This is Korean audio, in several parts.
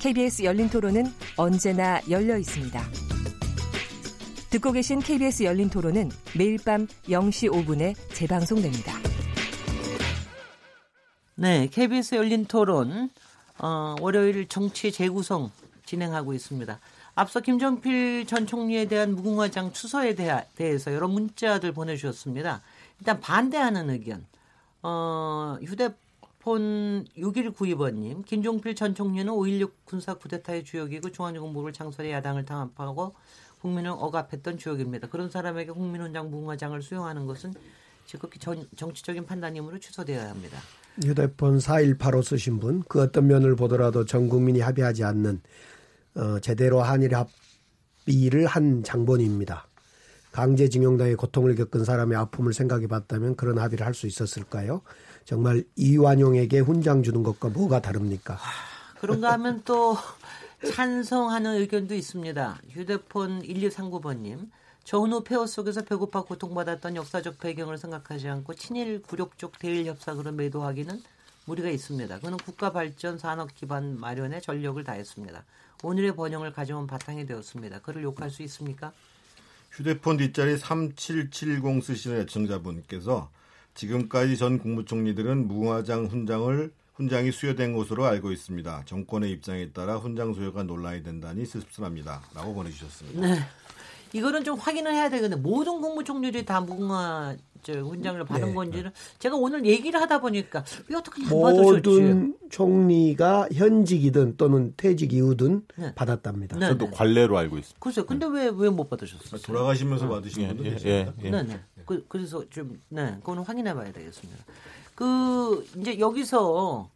KBS 열린 토론은 언제나 열려 있습니다. 듣고 계신 KBS 열린 토론은 매일 밤 0시 5분에 재방송됩니다. 네, KBS 열린 토론 어, 월요일 정치 재구성 진행하고 있습니다. 앞서 김정필 전 총리에 대한 무궁화장 추서에 대해서 여러 문자들 보내주셨습니다. 일단 반대하는 의견. 어, 휴대 폰 6192번님, 김종필 전 총리는 5.16 군사 쿠데타의 주역이고 중앙정부를 창설해 야당을 탄압하고 국민을 억압했던 주역입니다. 그런 사람에게 국민훈장 무궁화장을 수용하는 것은 지극히 전, 정치적인 판단이므로 취소되어야 합니다. 휴대폰 4185 쓰신 분, 그 어떤 면을 보더라도 전 국민이 합의하지 않는 어, 제대로 한일 합의를 한 장본입니다. 강제징용당의 고통을 겪은 사람의 아픔을 생각해 봤다면 그런 합의를 할 수 있었을까요? 정말 이완용에게 훈장 주는 것과 뭐가 다릅니까? 그런가 하면 또 찬성하는 의견도 있습니다. 휴대폰 1239번님. 전후 폐허 속에서 배고파 고통받았던 역사적 배경을 생각하지 않고 친일 굴욕 쪽 대일 협상으로 매도하기는 무리가 있습니다. 그는 국가 발전 산업 기반 마련에 전력을 다했습니다. 오늘의 번영을 가져온 바탕이 되었습니다. 그를 욕할 수 있습니까? 휴대폰 뒷자리 3770 쓰시는 애청자분께서 지금까지 전 국무총리들은 무화장 훈장을 훈장이 수여된 것으로 알고 있습니다. 정권의 입장에 따라 훈장 수여가 논란이 된다니 씁쓸합니다. 라고 보내주셨습니다. 네. 이거는 좀 확인을 해야 되겠네. 모든 국무총리들이 다 무궁화 저 훈장을 받은 네. 건지는 제가 오늘 얘기를 하다 보니까 왜 어떻게 안 받으셨지? 모든 총리가 현직이든 또는 퇴직 이후든 네. 받았답니다. 네, 저도 네. 관례로 알고 있습니다. 글쎄요. 근데 왜 왜 못 받으셨어요? 돌아가시면서 받으신 분도 예, 계십니다. 예, 예. 네, 네. 그, 그래서 좀 네, 그거는 확인해 봐야 되겠습니다. 그 이제 여기서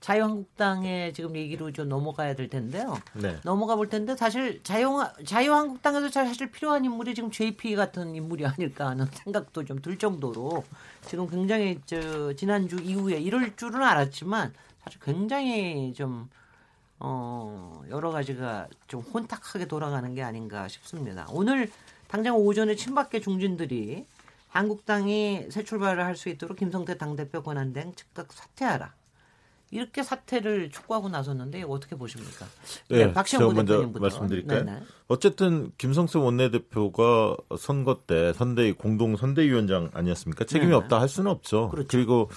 자유한국당에 지금 얘기로 좀 넘어가야 될 텐데요. 네. 넘어가 볼 텐데 사실 자유 자유한국당에서 사실 필요한 인물이 지금 JP 같은 인물이 아닐까 하는 생각도 좀 들 정도로 지금 굉장히 저 지난주 이후에 이럴 줄은 알았지만 사실 굉장히 좀 어, 여러 가지가 좀 혼탁하게 돌아가는 게 아닌가 싶습니다. 오늘 당장 오전에 친박계 중진들이 한국당이 새 출발을 할 수 있도록 김성태 당대표 권한대행 즉각 사퇴하라. 이렇게 사퇴를 촉구하고 나섰는데 어떻게 보십니까? 네, 네 박시영 먼저 말씀드릴까요? 네네. 어쨌든 김성수 원내대표가 선거 때 선대위 공동 선대위원장 아니었습니까? 책임이 네네. 없다 할 수는 없죠. 그렇죠. 그리고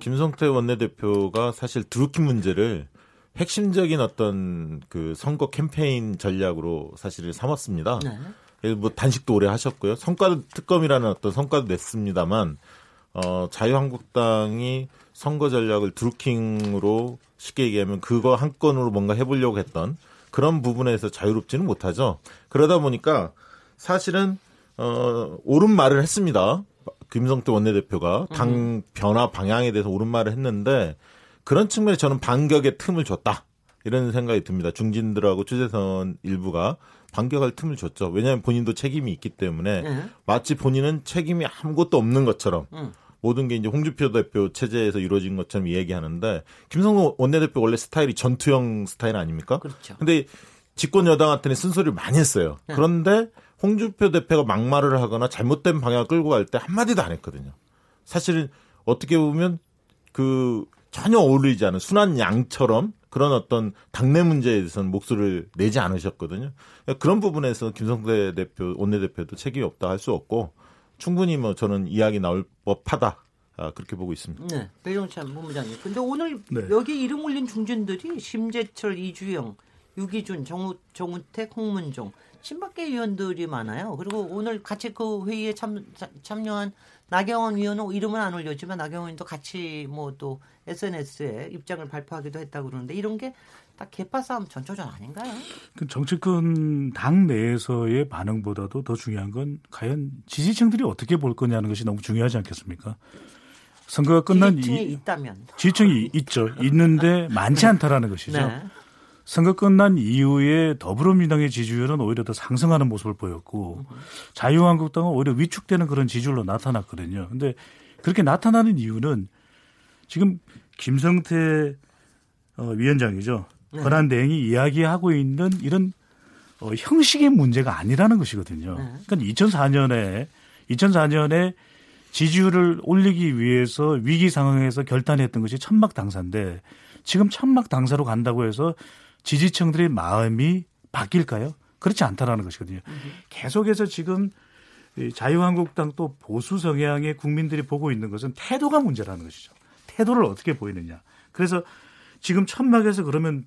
김성태 원내대표가 사실 드루킹 문제를 핵심적인 어떤 그 선거 캠페인 전략으로 사실을 삼았습니다. 네. 뭐 단식도 오래 하셨고요. 성과 특검이라는 어떤 성과도 냈습니다만 어 자유한국당이 선거 전략을 드루킹으로 쉽게 얘기하면 그거 한 건으로 뭔가 해보려고 했던 그런 부분에서 자유롭지는 못하죠. 그러다 보니까 사실은 어 옳은 말을 했습니다. 김성태 원내대표가 당 음. 변화 방향에 대해서 옳은 말을 했는데 그런 측면에 저는 반격의 틈을 줬다. 이런 생각이 듭니다. 중진들하고 추재선 일부가 반격할 틈을 줬죠. 왜냐하면 본인도 책임이 있기 때문에 네. 마치 본인은 책임이 아무것도 없는 것처럼 음. 모든 게 이제 홍준표 대표 체제에서 이루어진 것처럼 이야기하는데 김성호 원내대표 원래 스타일이 전투형 스타일 아닙니까? 그렇죠. 근데 집권 여당한테는 쓴소리를 많이 했어요. 네. 그런데 홍준표 대표가 막말을 하거나 잘못된 방향을 끌고 갈 때 한마디도 안 했거든요. 사실은 어떻게 보면 그 전혀 어울리지 않은 순한 양처럼 그런 어떤 당내 문제에 대해서는 목소리를 내지 않으셨거든요. 그런 부분에서 김성대 대표, 원내대표도 책임이 없다 할 수 없고 충분히 뭐 저는 이야기 나올 법하다. 아, 그렇게 보고 있습니다. 네, 배종찬 본부장님. 근데 오늘 네. 여기 이름 올린 중진들이 심재철, 이주영, 유기준, 정우, 정우택, 홍문종, 친박계 의원들이 많아요. 그리고 오늘 같이 그 회의에 참, 참여한 나경원 의원은 이름은 안 올렸지만 나경원 의원도 같이 뭐 또 SNS에 입장을 발표하기도 했다고 그러는데 이런 게 딱 개파 싸움 전초전 아닌가요? 그 정치권 당 내에서의 반응보다도 더 중요한 건 과연 지지층들이 어떻게 볼 거냐는 것이 너무 중요하지 않겠습니까? 선거가 끝난 지지층이 이, 있다면 지지층이 있죠. 있는데 많지 않다라는 것이죠. 네. 선거 끝난 이후에 더불어민주당의 지지율은 오히려 더 상승하는 모습을 보였고 자유한국당은 오히려 위축되는 그런 지지율로 나타났거든요. 근데 그렇게 나타나는 이유는 지금 김성태 어, 위원장이죠. 네. 권한 대행이 이야기하고 있는 이런 어, 형식의 문제가 아니라는 것이거든요. 네. 그러니까 2004년에 2004년에 지지율을 올리기 위해서 위기 상황에서 결단했던 것이 천막 당사인데 지금 천막 당사로 간다고 해서 지지층들의 마음이 바뀔까요? 그렇지 않다라는 것이거든요. 계속해서 지금 자유한국당 또 보수 성향의 국민들이 보고 있는 것은 태도가 문제라는 것이죠. 태도를 어떻게 보이느냐. 그래서 지금 천막에서 그러면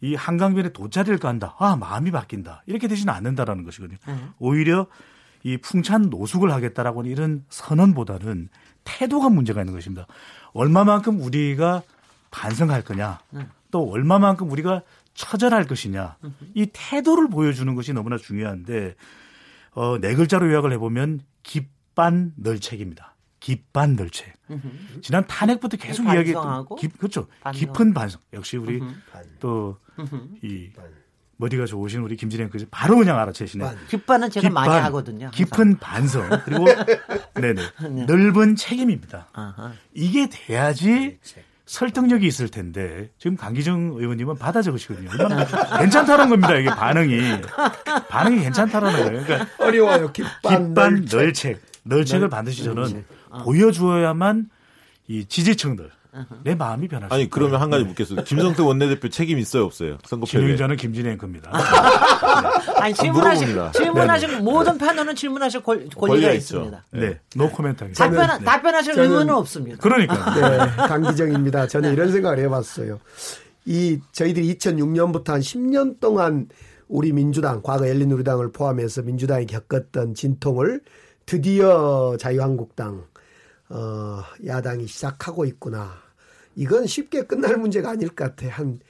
이 한강변에 돗자리를 간다. 아, 마음이 바뀐다. 이렇게 되지는 않는다라는 것이거든요. 음. 오히려 이 풍찬 노숙을 하겠다라고 하는 이런 선언보다는 태도가 문제가 있는 것입니다. 얼마만큼 우리가 반성할 거냐. 음. 또 얼마만큼 우리가 처절할 것이냐. 이 태도를 보여주는 것이 너무나 중요한데 어, 네 글자로 요약을 해보면 깊반 널책입니다. 깊반 널책. 지난 탄핵부터 계속 이야기했던 깊, 그렇죠. 반성. 깊은 반성. 역시 우리 또 이 머리가 좋으신 우리 김진영 교수 바로 그냥 알아채시네. 깊반은 제가 깊반, 많이 하거든요. 항상. 깊은 반성 그리고 네네 네. 넓은 책임입니다. 아하. 이게 돼야지 설득력이 있을 텐데 지금 강기정 의원님은 받아 적으시거든요. 괜찮다는 겁니다. 이게 반응이 반응이 괜찮다라는 거예요. 그러니까 어려워요. 깊반, 깊반 널책 널책을 반드시 저는 어. 보여주어야만 이 지지층들 내 마음이 변할 수 아니 그러면 한 가지 네. 묻겠습니다. 김성태 원내대표 책임 있어요 없어요? 선거 패배에. 진행자는 김진행 겁니다. 아니 질문하신 질문하신 네. 모든 패널은 질문하실 권, 권리가 있습니다. 네, 노 코멘트 하겠습니다. 답변 네. 답변하실 의무는 없습니다. 그러니까. 네, 강기정입니다. 저는 이런 생각을 해봤어요. 이 저희들이 2006년부터 한 10년 동안 우리 민주당 과거 열린우리당을 포함해서 민주당이 겪었던 진통을 드디어 자유한국당 어, 야당이 시작하고 있구나. 이건 쉽게 끝날 문제가 아닐 것 같아. 한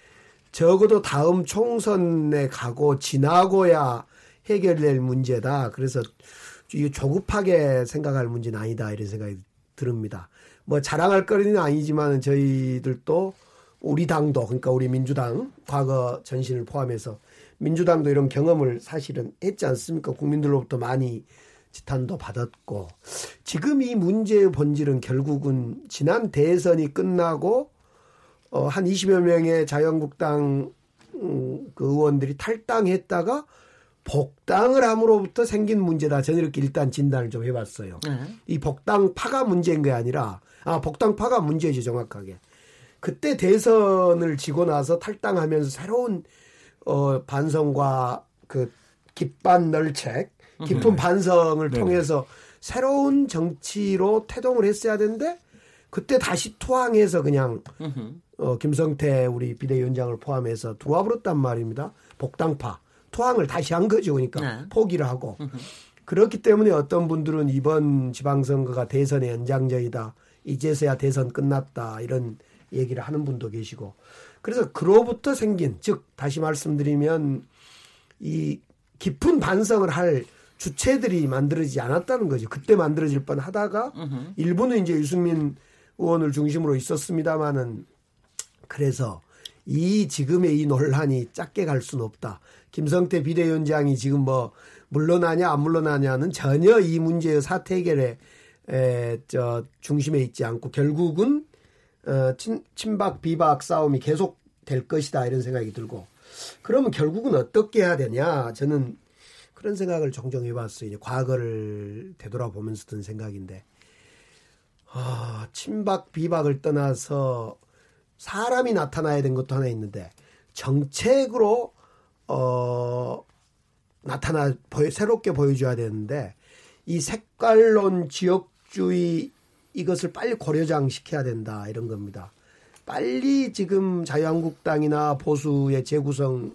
적어도 다음 총선에 가고 지나고야 해결될 문제다. 그래서 이 조급하게 생각할 문제는 아니다. 이런 생각이 듭니다. 뭐 자랑할 거리는 아니지만 저희들도 우리 당도 그러니까 우리 민주당 과거 전신을 포함해서 민주당도 이런 경험을 사실은 했지 않습니까? 국민들로부터 많이 지탄도 받았고 지금 이 문제의 본질은 결국은 지난 대선이 끝나고 어, 한 20여 명의 자유한국당 음, 그 의원들이 탈당했다가 복당을 함으로부터 생긴 문제다. 저는 이렇게 일단 진단을 좀 해봤어요. 네. 이 복당파가 문제인 게 아니라 아 복당파가 문제지 정확하게. 그때 대선을 지고 나서 탈당하면서 새로운 어 반성과 그 깃반 널책 깊은 반성을 네. 통해서 새로운 정치로 태동을 했어야 되는데 그때 다시 투항해서 그냥 어, 김성태 우리 비대위원장을 포함해서 들어와 버렸단 말입니다. 복당파 투항을 다시 한 거죠. 그러니까 네. 포기를 하고 그렇기 때문에 어떤 분들은 이번 지방선거가 대선의 연장전이다. 이제서야 대선 끝났다 이런 얘기를 하는 분도 계시고 그래서 그로부터 생긴 즉 다시 말씀드리면 이 깊은 반성을 할 주체들이 만들어지지 않았다는 거죠. 그때 만들어질 뻔 하다가 으흠. 일부는 이제 유승민 의원을 중심으로 있었습니다마는 그래서 이 지금의 이 논란이 작게 갈 수는 없다. 김성태 비대위원장이 지금 뭐 물러나냐 안 물러나냐는 전혀 이 문제의 사태 해결에 에, 저 중심에 있지 않고 결국은 어, 친, 친박 비박 싸움이 계속 될 것이다 이런 생각이 들고 그러면 결국은 어떻게 해야 되냐 저는 그런 생각을 종종 해봤어요. 이제 과거를 되돌아보면서 든 생각인데, 아, 친박, 비박을 떠나서 사람이 나타나야 된 것도 하나 있는데, 정책으로, 어, 나타나, 보여, 새롭게 보여줘야 되는데, 이 색깔론 지역주의 이것을 빨리 고려장 시켜야 된다, 이런 겁니다. 빨리 지금 자유한국당이나 보수의 재구성을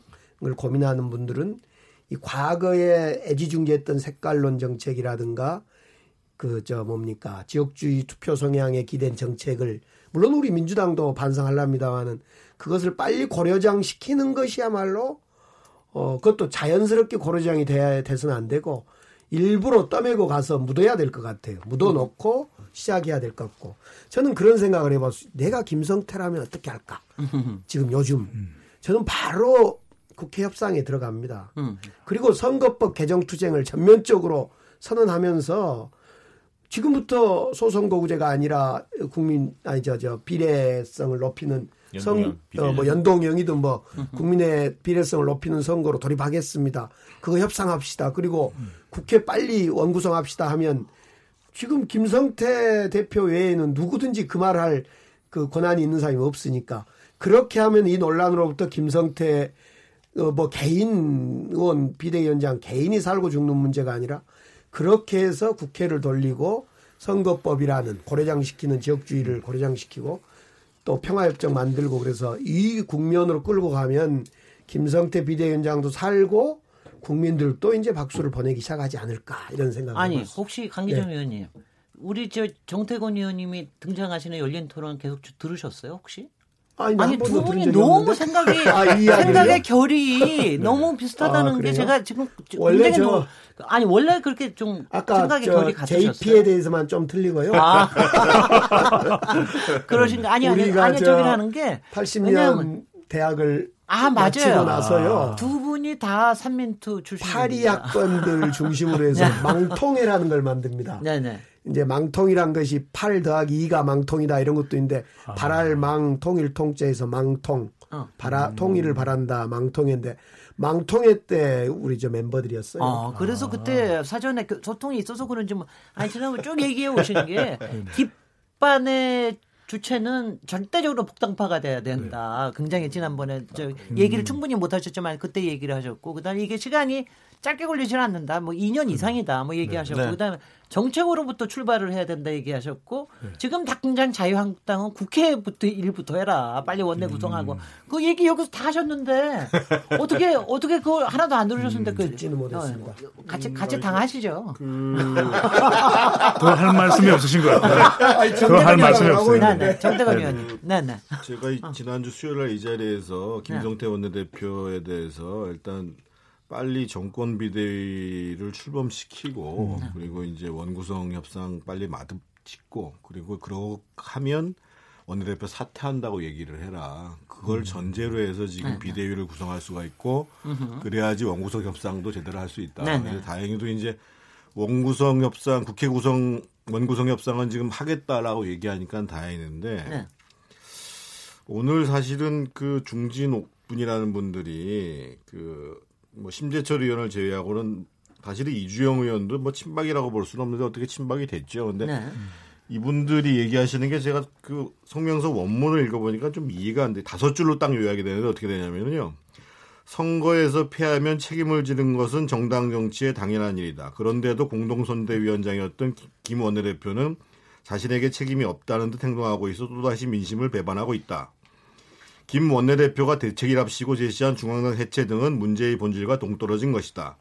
고민하는 분들은 이 과거에 애지중지했던 색깔론 정책이라든가 그 저 뭡니까 지역주의 투표 성향에 기댄 정책을 물론 우리 민주당도 반성하랍니다만은 그것을 빨리 고려장 시키는 것이야말로 어 그것도 자연스럽게 고려장이 돼야 돼서는 안 되고 일부러 떠매고 가서 묻어야 될 것 같아요. 묻어놓고 시작해야 될 것 같고 저는 그런 생각을 해봤어요. 내가 김성태라면 어떻게 할까? 지금 요즘 저는 바로 국회 협상에 들어갑니다. 음. 그리고 선거법 개정 투쟁을 전면적으로 선언하면서 지금부터 소선거구제가 아니라 국민 아니 저 저 비례성을 높이는 성, 어, 뭐 연동형이든 뭐 국민의 비례성을 높이는 선거로 돌입하겠습니다. 그거 협상합시다. 그리고 국회 빨리 원구성합시다 하면 지금 김성태 대표 외에는 누구든지 그 말할 그 권한이 있는 사람이 없으니까 그렇게 하면 이 논란으로부터 김성태 어, 뭐 개인 의원 비대위원장 개인이 살고 죽는 문제가 아니라 그렇게 해서 국회를 돌리고 선거법이라는 고려장시키는 지역주의를 고려장시키고 또 평화협정 만들고 그래서 이 국면으로 끌고 가면 김성태 비대위원장도 살고 국민들도 이제 박수를 보내기 시작하지 않을까 이런 생각이 아니 해봤습니다. 혹시 강기정 네. 의원님 우리 저 정태곤 의원님이 등장하시는 열린 토론 계속 들으셨어요 혹시? 아니, 아니 두 분이 너무 생각이 아, 생각의 결이 네. 너무 비슷하다는 아, 게 제가 지금 원래 저 너무, 아니 원래 그렇게 좀 아까 생각의 결이 같으셨어요. JP에 대해서만 좀 틀리고요. 아. 그러신가 아니 아니 아니 저기 하는 게 80년 왜냐하면, 대학을 아 맞아요. 나서요. 두 분이 다 삼민투 출신. 파리 학번들 중심으로 해서 네. 망통회라는 걸 만듭니다. 네네. 이제 망통이란 것이 8 더하기 2가 망통이다 이런 것도 있는데 아. 발할 망 통일 통째에서 망통 어. 바라 음. 통일을 바란다 망통인데 망통회 때 우리 저 멤버들이었어요. 아, 그래서 아. 그때 사전에 그 소통이 있어서 그런지 뭐 아니 지난번 쭉 얘기해 오신 게 네. 깃반의 주체는 절대적으로 폭당파가 돼야 된다. 네. 굉장히 지난번에 저 얘기를 음. 충분히 못 하셨지만 그때 얘기를 하셨고 그다음에 이게 시간이 짧게 걸리지는 않는다. 뭐 2년 이상이다. 뭐 얘기하셨고 네. 그다음에 정책으로부터 출발을 해야 된다 얘기하셨고 네. 지금 당장 자유한국당은 국회부터 일부터 해라. 빨리 원내 구성하고 음. 그 얘기 여기서 다 하셨는데 어떻게 어떻게 그걸 하나도 안 들으셨는데 음, 그 듣지는 못했습니다. 어, 같이 음, 같이 당하시죠. 그... 더할 말씀이 없으신 것 같아요. 더할 말씀이 없어요. 네, 네. 정대건 의원님. 네, 네. 제가 지난주 수요일 날 이 자리에서 김성태 원내대표에 대해서 일단 빨리 정권 비대위를 출범시키고 음. 그리고 이제 원구성 협상 빨리 마듭 짓고 그리고 그러고 하면 원내대표 사퇴한다고 얘기를 해라. 그걸 음. 전제로 해서 지금 네. 비대위를 구성할 수가 있고 그래야지 원구성 협상도 제대로 할 수 있다. 네, 네. 다행히도 이제 원구성 협상, 국회 구성 원구성 협상은 지금 하겠다라고 얘기하니까 다행인데 네. 오늘 사실은 그 중진 분이라는 분들이 그 뭐 심재철 의원을 제외하고는 사실은 이주영 의원도 뭐 친박이라고 볼 수는 없는데 어떻게 친박이 됐죠. 근데 네. 이분들이 얘기하시는 게 제가 그 성명서 원문을 읽어보니까 좀 이해가 안 돼. 다섯 줄로 딱 요약이 되는데 어떻게 되냐면요. 선거에서 패하면 책임을 지는 것은 정당 정치의 당연한 일이다. 그런데도 공동선대위원장이었던 김 원내대표는 자신에게 책임이 없다는 듯 행동하고 있어 또다시 민심을 배반하고 있다. 김 원내대표가 대책이랍시고 제시한 중앙당 해체 등은 문제의 본질과 동떨어진 것이다.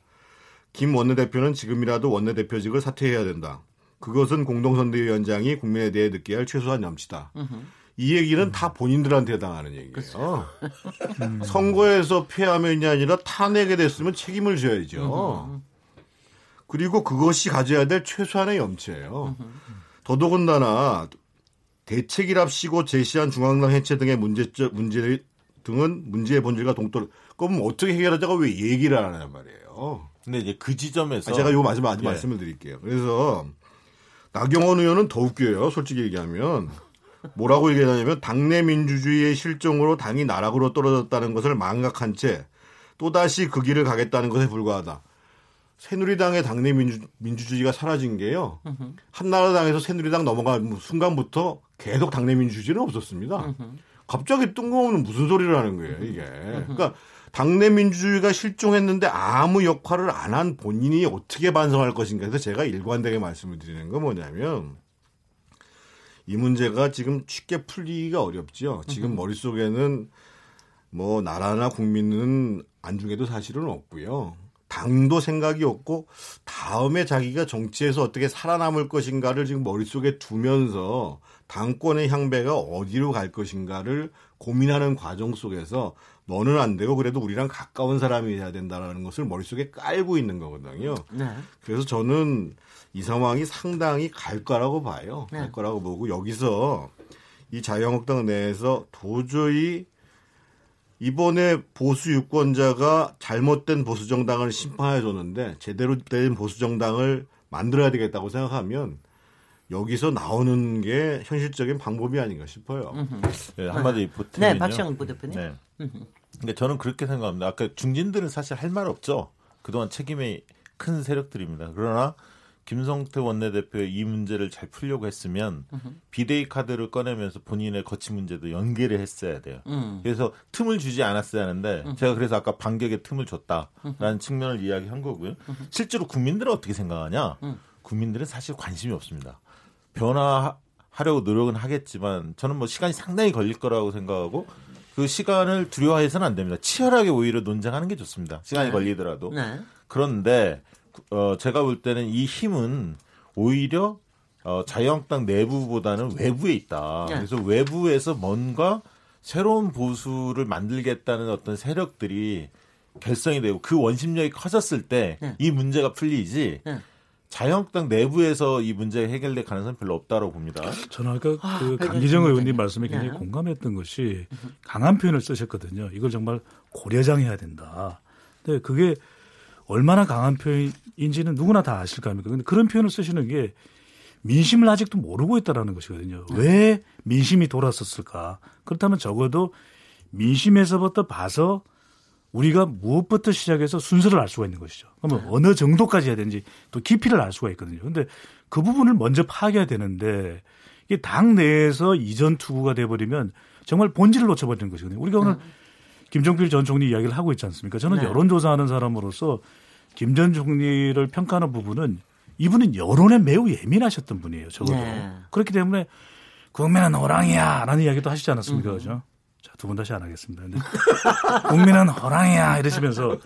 김 원내대표는 지금이라도 원내대표직을 사퇴해야 된다. 그것은 공동선대위원장이 국민에 대해 느껴야 할 최소한 염치다. 이 얘기는 음. 다 본인들한테 해당하는 얘기예요. 그렇죠. 음. 선거에서 패하면이 아니라 탄핵에 됐으면 책임을 져야죠. 그리고 그것이 가져야 될 최소한의 염치예요. 더더군다나 대책이랍시고 제시한 중앙당 해체 등의 문제점 문제 등은 문제의 본질과 동떨. 그럼 어떻게 해결하자고 왜 얘기를 안 하냐 말이에요. 근데 이제 그 지점에서 아, 제가 요 마지막 예. 말씀을 드릴게요. 그래서 나경원 의원은 더 웃겨요. 솔직히 얘기하면 뭐라고 얘기하냐면 당내 민주주의의 실종으로 당이 나락으로 떨어졌다는 것을 망각한 채 또다시 그 길을 가겠다는 것에 불과하다. 새누리당의 당내 민주, 민주주의가 사라진 게요. 한나라당에서 새누리당 넘어간 순간부터 계속 당내 민주주의는 없었습니다. 갑자기 뜬금없는 무슨 소리를 하는 거예요, 이게. 그러니까 당내 민주주의가 실종했는데 아무 역할을 안 한 본인이 어떻게 반성할 것인가 해서 제가 일관되게 말씀을 드리는 건 뭐냐면 이 문제가 지금 쉽게 풀리기가 어렵죠. 지금 머릿속에는 뭐 나라나 국민은 안중에도 사실은 없고요. 당도 생각이 없고 다음에 자기가 정치에서 어떻게 살아남을 것인가를 지금 머릿속에 두면서 당권의 향배가 어디로 갈 것인가를 고민하는 과정 속에서 너는 안 되고 그래도 우리랑 가까운 사람이 해야 된다라는 것을 머릿속에 깔고 있는 거거든요. 네. 그래서 저는 이 상황이 상당히 갈 거라고 봐요. 네. 갈 거라고 보고 여기서 이 자유한국당 내에서 도저히 이번에 보수 유권자가 잘못된 보수 정당을 심판해 줬는데 제대로 된 보수 정당을 만들어야 되겠다고 생각하면 여기서 나오는 게 현실적인 방법이 아닌가 싶어요. 네, 한마디 보태면요. 네, 박시영 부대표님. 네. 근데 저는 그렇게 생각합니다. 아까 중진들은 사실 할 말 없죠. 그동안 책임이 큰 세력들입니다. 그러나 김성태 원내대표의 이 문제를 잘 풀려고 했으면 비대위 카드를 꺼내면서 본인의 거치 문제도 연계를 했어야 돼요. 음. 그래서 틈을 주지 않았어야 하는데 음. 제가 그래서 아까 반격의 틈을 줬다라는 측면을 이야기한 거고요. 실제로 국민들은 어떻게 생각하냐? 음. 국민들은 사실 관심이 없습니다. 변화하려고 노력은 하겠지만 저는 뭐 시간이 상당히 걸릴 거라고 생각하고 그 시간을 두려워해서는 안 됩니다. 치열하게 오히려 논쟁하는 게 좋습니다. 시간이 네. 걸리더라도. 네. 그런데 어, 제가 볼 때는 이 힘은 오히려 어, 자유한국당 내부보다는 외부에 있다. 네. 그래서 외부에서 뭔가 새로운 보수를 만들겠다는 어떤 세력들이 결성이 되고 그 원심력이 커졌을 때이 네. 문제가 풀리지 네. 자유한국당 내부에서 이 문제가 해결될 가능성은 별로 없다고 봅니다. 저는 아까 아, 그 강기정 의원님 말씀에 굉장히 네. 공감했던 것이 강한 표현을 쓰셨거든요. 이걸 정말 고려장해야 된다. 근데 그게 얼마나 강한 표현인지는 누구나 다 아실 거 아닙니까? 근데 그런 표현을 쓰시는 게 민심을 아직도 모르고 있다라는 것이거든요. 왜 민심이 돌았었을까? 그렇다면 적어도 민심에서부터 봐서 우리가 무엇부터 시작해서 순서를 알 수가 있는 것이죠. 그러면 네. 어느 정도까지 해야 되는지 또 깊이를 알 수가 있거든요. 근데 그 부분을 먼저 파악해야 되는데 이게 당 내에서 이전 투구가 돼버리면 정말 본질을 놓쳐버리는 것이거든요. 우리가 오늘 음. 김종필 전 총리 이야기를 하고 있지 않습니까? 저는 네. 여론조사하는 사람으로서 김 전 총리를 평가하는 부분은 이분은 여론에 매우 예민하셨던 분이에요. 적어도. 네. 그렇기 때문에 국민은 호랑이야 라는 이야기도 하시지 않았습니까? 음. 그죠? 자, 두분 다시 안 하겠습니다. 근데 국민은 호랑이야 이러시면서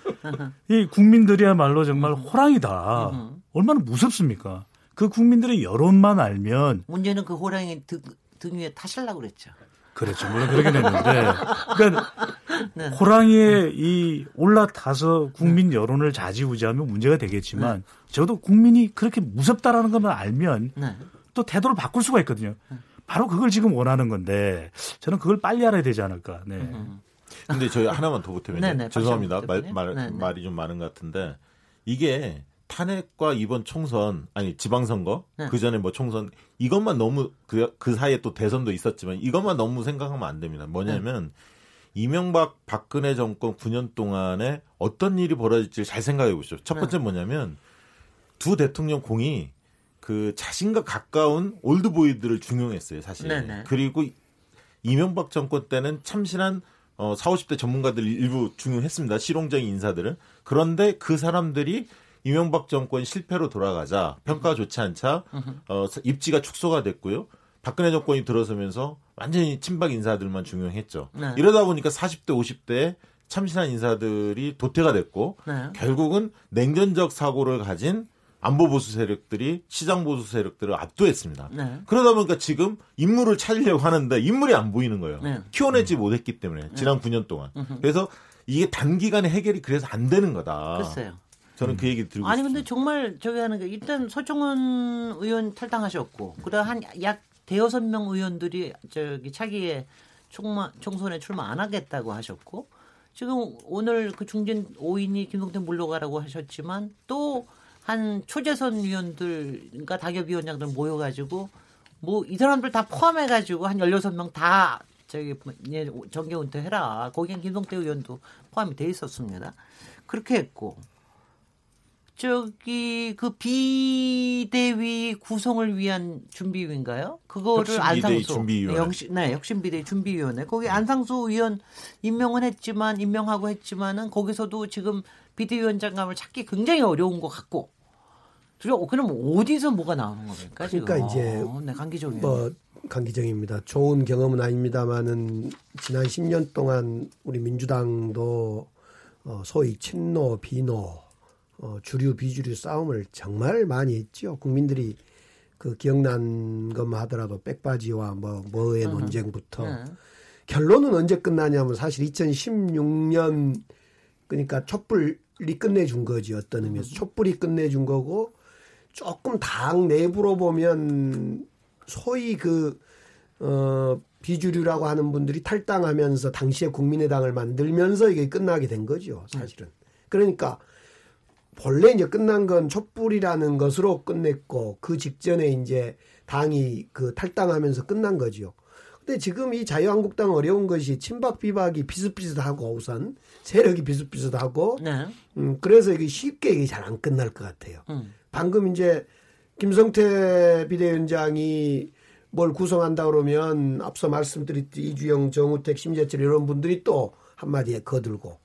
이 국민들이야말로 정말 호랑이다. 얼마나 무섭습니까? 그 국민들의 여론만 알면 문제는 그 호랑이 등, 등 위에 타실라고 그랬죠. 그렇죠. 물론 그러긴 했는데. 그러니까 네. 호랑이에 이 올라타서 국민 여론을 좌지우지하면 문제가 되겠지만 네. 저도 국민이 그렇게 무섭다라는 것만 알면 네. 또 태도를 바꿀 수가 있거든요. 바로 그걸 지금 원하는 건데 저는 그걸 빨리 알아야 되지 않을까. 네. 근데 저희 하나만 더 보태면 네, 네, 죄송합니다. 말, 말, 말이 좀 많은 것 같은데 이게 탄핵과 이번 총선 아니 지방선거 네. 그 전에 뭐 총선 이것만 너무 그, 그 사이에 또 대선도 있었지만 이것만 너무 생각하면 안 됩니다. 뭐냐면 네. 이명박 박근혜 정권 9년 동안에 어떤 일이 벌어질지 잘 생각해 보시죠. 첫 번째 네. 뭐냐면 두 대통령 공이 그 자신과 가까운 올드보이들을 중용했어요, 사실. 네네. 네. 그리고 이명박 정권 때는 참신한 어, 40, 50대 전문가들 일부 중용했습니다. 실용적인 인사들은. 그런데 그 사람들이 이명박 정권 실패로 돌아가자 평가가 좋지 않자 어, 입지가 축소가 됐고요. 박근혜 정권이 들어서면서 완전히 친박 인사들만 중용했죠. 네. 이러다 보니까 40대 50대 참신한 인사들이 도태가 됐고 네. 결국은 냉전적 사고를 가진 안보 보수 세력들이 시장 보수 세력들을 압도했습니다. 네. 그러다 보니까 지금 인물을 찾으려고 하는데 인물이 안 보이는 거예요. 네. 키워내지 음. 못했기 때문에 지난 9년 동안. 그래서 이게 단기간에 해결이 그래서 안 되는 거다. 글쎄요. 저는 그 얘기 들고 아니 근데 정말 저기 하는 게 일단 서청원 의원 탈당하셨고 그다음 한약 대여섯 명 의원들이 저기 차기에 총마, 총선에 출마 안 하겠다고 하셨고 지금 오늘 그 중진 5인이 김동태 물러가라고 하셨지만 또 한 초재선 위원들과 다협위원장들 모여가지고 뭐 이 사람들 다 포함해가지고 한 16명 다 저기 정계 은퇴해라. 거기엔 김동태 의원도 포함이 돼 있었습니다. 그렇게 했고 저기 그 비대위 구성을 위한 준비위인가요? 그거를 안상수 준비위원회. 혁신, 네, 혁신 비대위 준비위원회. 거기 안상수 의원 임명은 했지만 임명하고 했지만은 거기서도 지금 비대위원장감을 찾기 굉장히 어려운 것 같고. 그럼 어디서 뭐가 나오는 겁니까? 그러니까 지금? 이제 어, 네, 강기정 뭐 강기정입니다. 좋은 경험은 아닙니다만은 지난 10년 동안 우리 민주당도 어, 소위 친노 비노 어, 주류 비주류 싸움을 정말 많이 했죠. 국민들이 그 기억난 것만 하더라도 백바지와 뭐 뭐의 uh 논쟁부터 uh 결론은 언제 끝나냐면 사실 2016년 그러니까 촛불이 끝내준 거지 어떤 의미에서 촛불이 끝내준 거고 조금 당 내부로 보면 소위 그 어, 비주류라고 하는 분들이 탈당하면서 당시에 국민의당을 만들면서 이게 끝나게 된 거죠, 사실은. 그러니까 본래 이제 끝난 건 촛불이라는 것으로 끝냈고 그 직전에 이제 당이 그 탈당하면서 끝난 거지요. 근데 지금 이 자유한국당 어려운 것이 친박 비박이 비슷비슷하고 우선 세력이 비슷비슷하고 네. 음 그래서 이게 쉽게 이게 잘 안 끝날 것 같아요. 음. 방금 이제 김성태 비대위원장이 뭘 구성한다 그러면 앞서 말씀드렸듯이 이주영, 정우택, 심재철 이런 분들이 또 한마디에 거들고.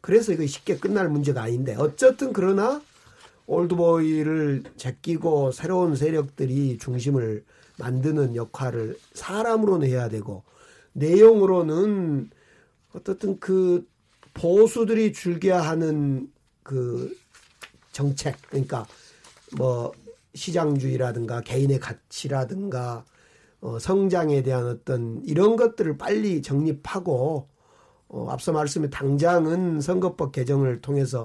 그래서 이거 쉽게 끝날 문제가 아닌데 어쨌든 그러나 올드보이를 제끼고 새로운 세력들이 중심을 만드는 역할을 사람으로는 해야 되고 내용으로는 어떻든 그 보수들이 즐겨하는 그 정책 그러니까 뭐 시장주의라든가 개인의 가치라든가 어, 성장에 대한 어떤 이런 것들을 빨리 정립하고 어, 앞서 말씀에 당장은 선거법 개정을 통해서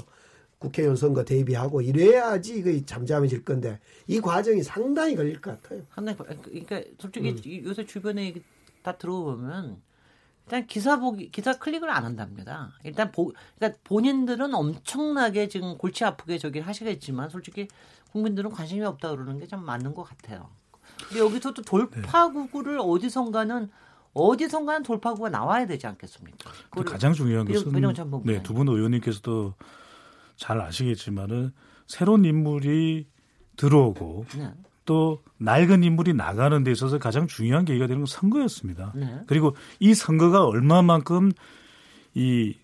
국회의원 선거 대비하고 이래야지 이거 잠잠해질 건데 이 과정이 상당히 걸릴 것 같아요. 상당히 그러니까 솔직히 음. 요새 주변에 다 들어보면 일단 기사 보기 기사 클릭을 안 한답니다. 일단 보 그러니까 본인들은 엄청나게 지금 골치 아프게 저기 하시겠지만 솔직히 국민들은 관심이 없다 그러는 게 좀 맞는 것 같아요. 근데 여기서 또 돌파구를 네. 어디선가는 어디선가는 돌파구가 나와야 되지 않겠습니까? 가장 중요한 것은 네, 두 분 의원님께서도 잘 아시겠지만은 새로운 인물이 들어오고 네. 또 낡은 인물이 나가는 데 있어서 가장 중요한 계기가 되는 건 선거였습니다. 네. 그리고 이 선거가 얼마만큼 이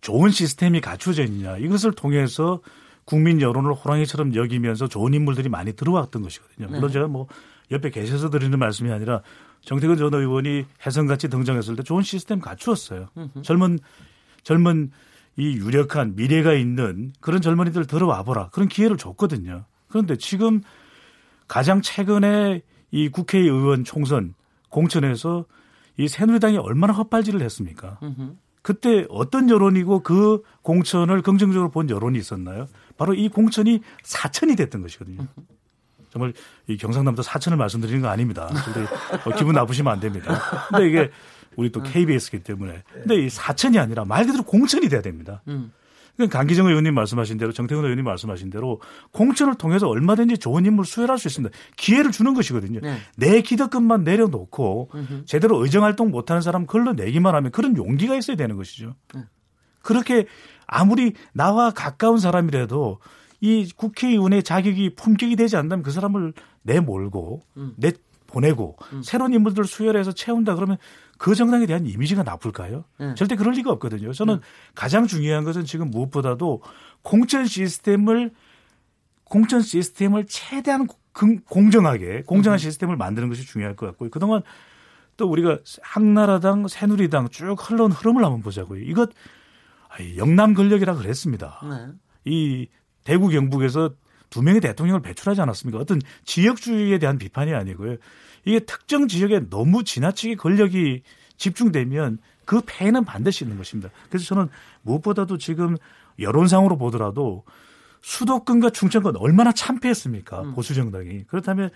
좋은 시스템이 갖춰져 있느냐 이것을 통해서 국민 여론을 호랑이처럼 여기면서 좋은 인물들이 많이 들어왔던 것이거든요. 물론 네. 제가 뭐 옆에 계셔서 드리는 말씀이 아니라 정태근 전 의원이 해성같이 등장했을 때 좋은 시스템 갖추었어요. 으흠. 젊은 젊은 이 유력한 미래가 있는 그런 젊은이들 들어와 보라 그런 기회를 줬거든요. 그런데 지금 가장 최근에 이 국회의원 총선 공천에서 이 새누리당이 얼마나 헛발질을 했습니까? 으흠. 그때 어떤 여론이고 그 공천을 긍정적으로 본 여론이 있었나요? 바로 이 공천이 사천이 됐던 것이거든요. 정말 이 경상남도 사천을 말씀드리는 거 아닙니다. 근데 기분 나쁘시면 안 됩니다. 근데 이게 우리 또 KBS기 때문에. 근데 이 사천이 아니라 말 그대로 공천이 돼야 됩니다. 음. 그러니까 강기정 의원님 말씀하신 대로 정태근 의원님 말씀하신 대로 공천을 통해서 얼마든지 좋은 인물 수혈할 수 있습니다. 기회를 주는 것이거든요. 네. 내 기득권만 내려놓고 음흠. 제대로 의정 활동 못하는 사람 걸러내기만 하면 그런 용기가 있어야 되는 것이죠. 네. 그렇게 아무리 나와 가까운 사람이라도 이 국회의원의 자격이 품격이 되지 않다면 그 사람을 내몰고 음. 내 보내고 음. 새로운 인물들을 수혈해서 채운다 그러면 그 정당에 대한 이미지가 나쁠까요? 네. 절대 그럴 리가 없거든요. 저는 네. 가장 중요한 것은 지금 무엇보다도 공천 시스템을 공천 시스템을 최대한 공정하게 공정한 음. 시스템을 만드는 것이 중요할 것 같고요. 그동안 또 우리가 한나라당, 새누리당 쭉 흘러온 흐름을 한번 보자고요. 이것 영남 권력이라 그랬습니다. 네. 이 대구 경북에서 두 명의 대통령을 배출하지 않았습니까? 어떤 지역주의에 대한 비판이 아니고요. 이게 특정 지역에 너무 지나치게 권력이 집중되면 그 폐해는 반드시 있는 것입니다. 그래서 저는 무엇보다도 지금 여론상으로 보더라도 수도권과 충청권 얼마나 참패했습니까? 음. 보수 정당이. 그렇다면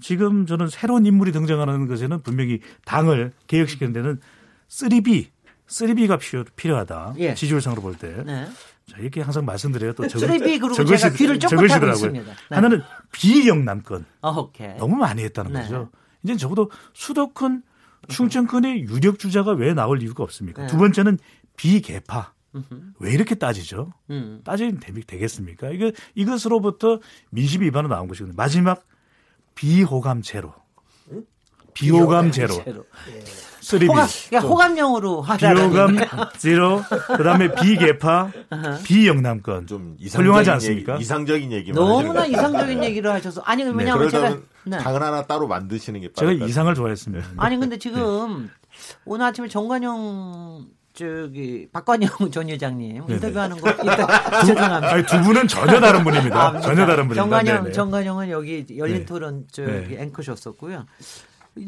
지금 저는 새로운 인물이 등장하는 것에는 분명히 당을 개혁시키는 데는 3B, 3B가 필요, 필요하다. 예. 지지율상으로 볼 때. 네. 자, 이렇게 항상 말씀드려요. 또 적으, 적으시, 제가 귀를 적으시더라고요. 네. 하나는 비영남권. 어, 너무 많이 했다는 네. 거죠. 이제 적어도 수도권 충청권의 유력 주자가 왜 나올 이유가 없습니까? 네. 두 번째는 비개파. 왜 이렇게 따지죠? 음. 따지면 되겠습니까? 이거 이것으로부터 민심 위반으로 나온 것이거든요. 마지막 비호감 제로. 비호감 제로. 제로. 예. 쓰리비. 호감, 그러니까 호감형으로 비호감 제로. 그다음에 비개파, 비영남권. 좀 훌륭하지 않습니까? 얘기, 이상적인 얘기 너무나 이상적인 얘기를 하셔서 아니 네, 왜냐하면 제가 네. 당을 하나 따로 만드시는 게 제가 이상을 좋아했습니다. 아니 근데 지금 네. 오늘 아침에 정관용 저기 박관영 전 회장님 인터뷰하는 거 죄송합니다. 아니, 두 분은 전혀 다른 분입니다. 아, 전혀 다른 분입니다. 정관영 정관영은 여기 열린 토론 저기 네. 앵커셨었고요.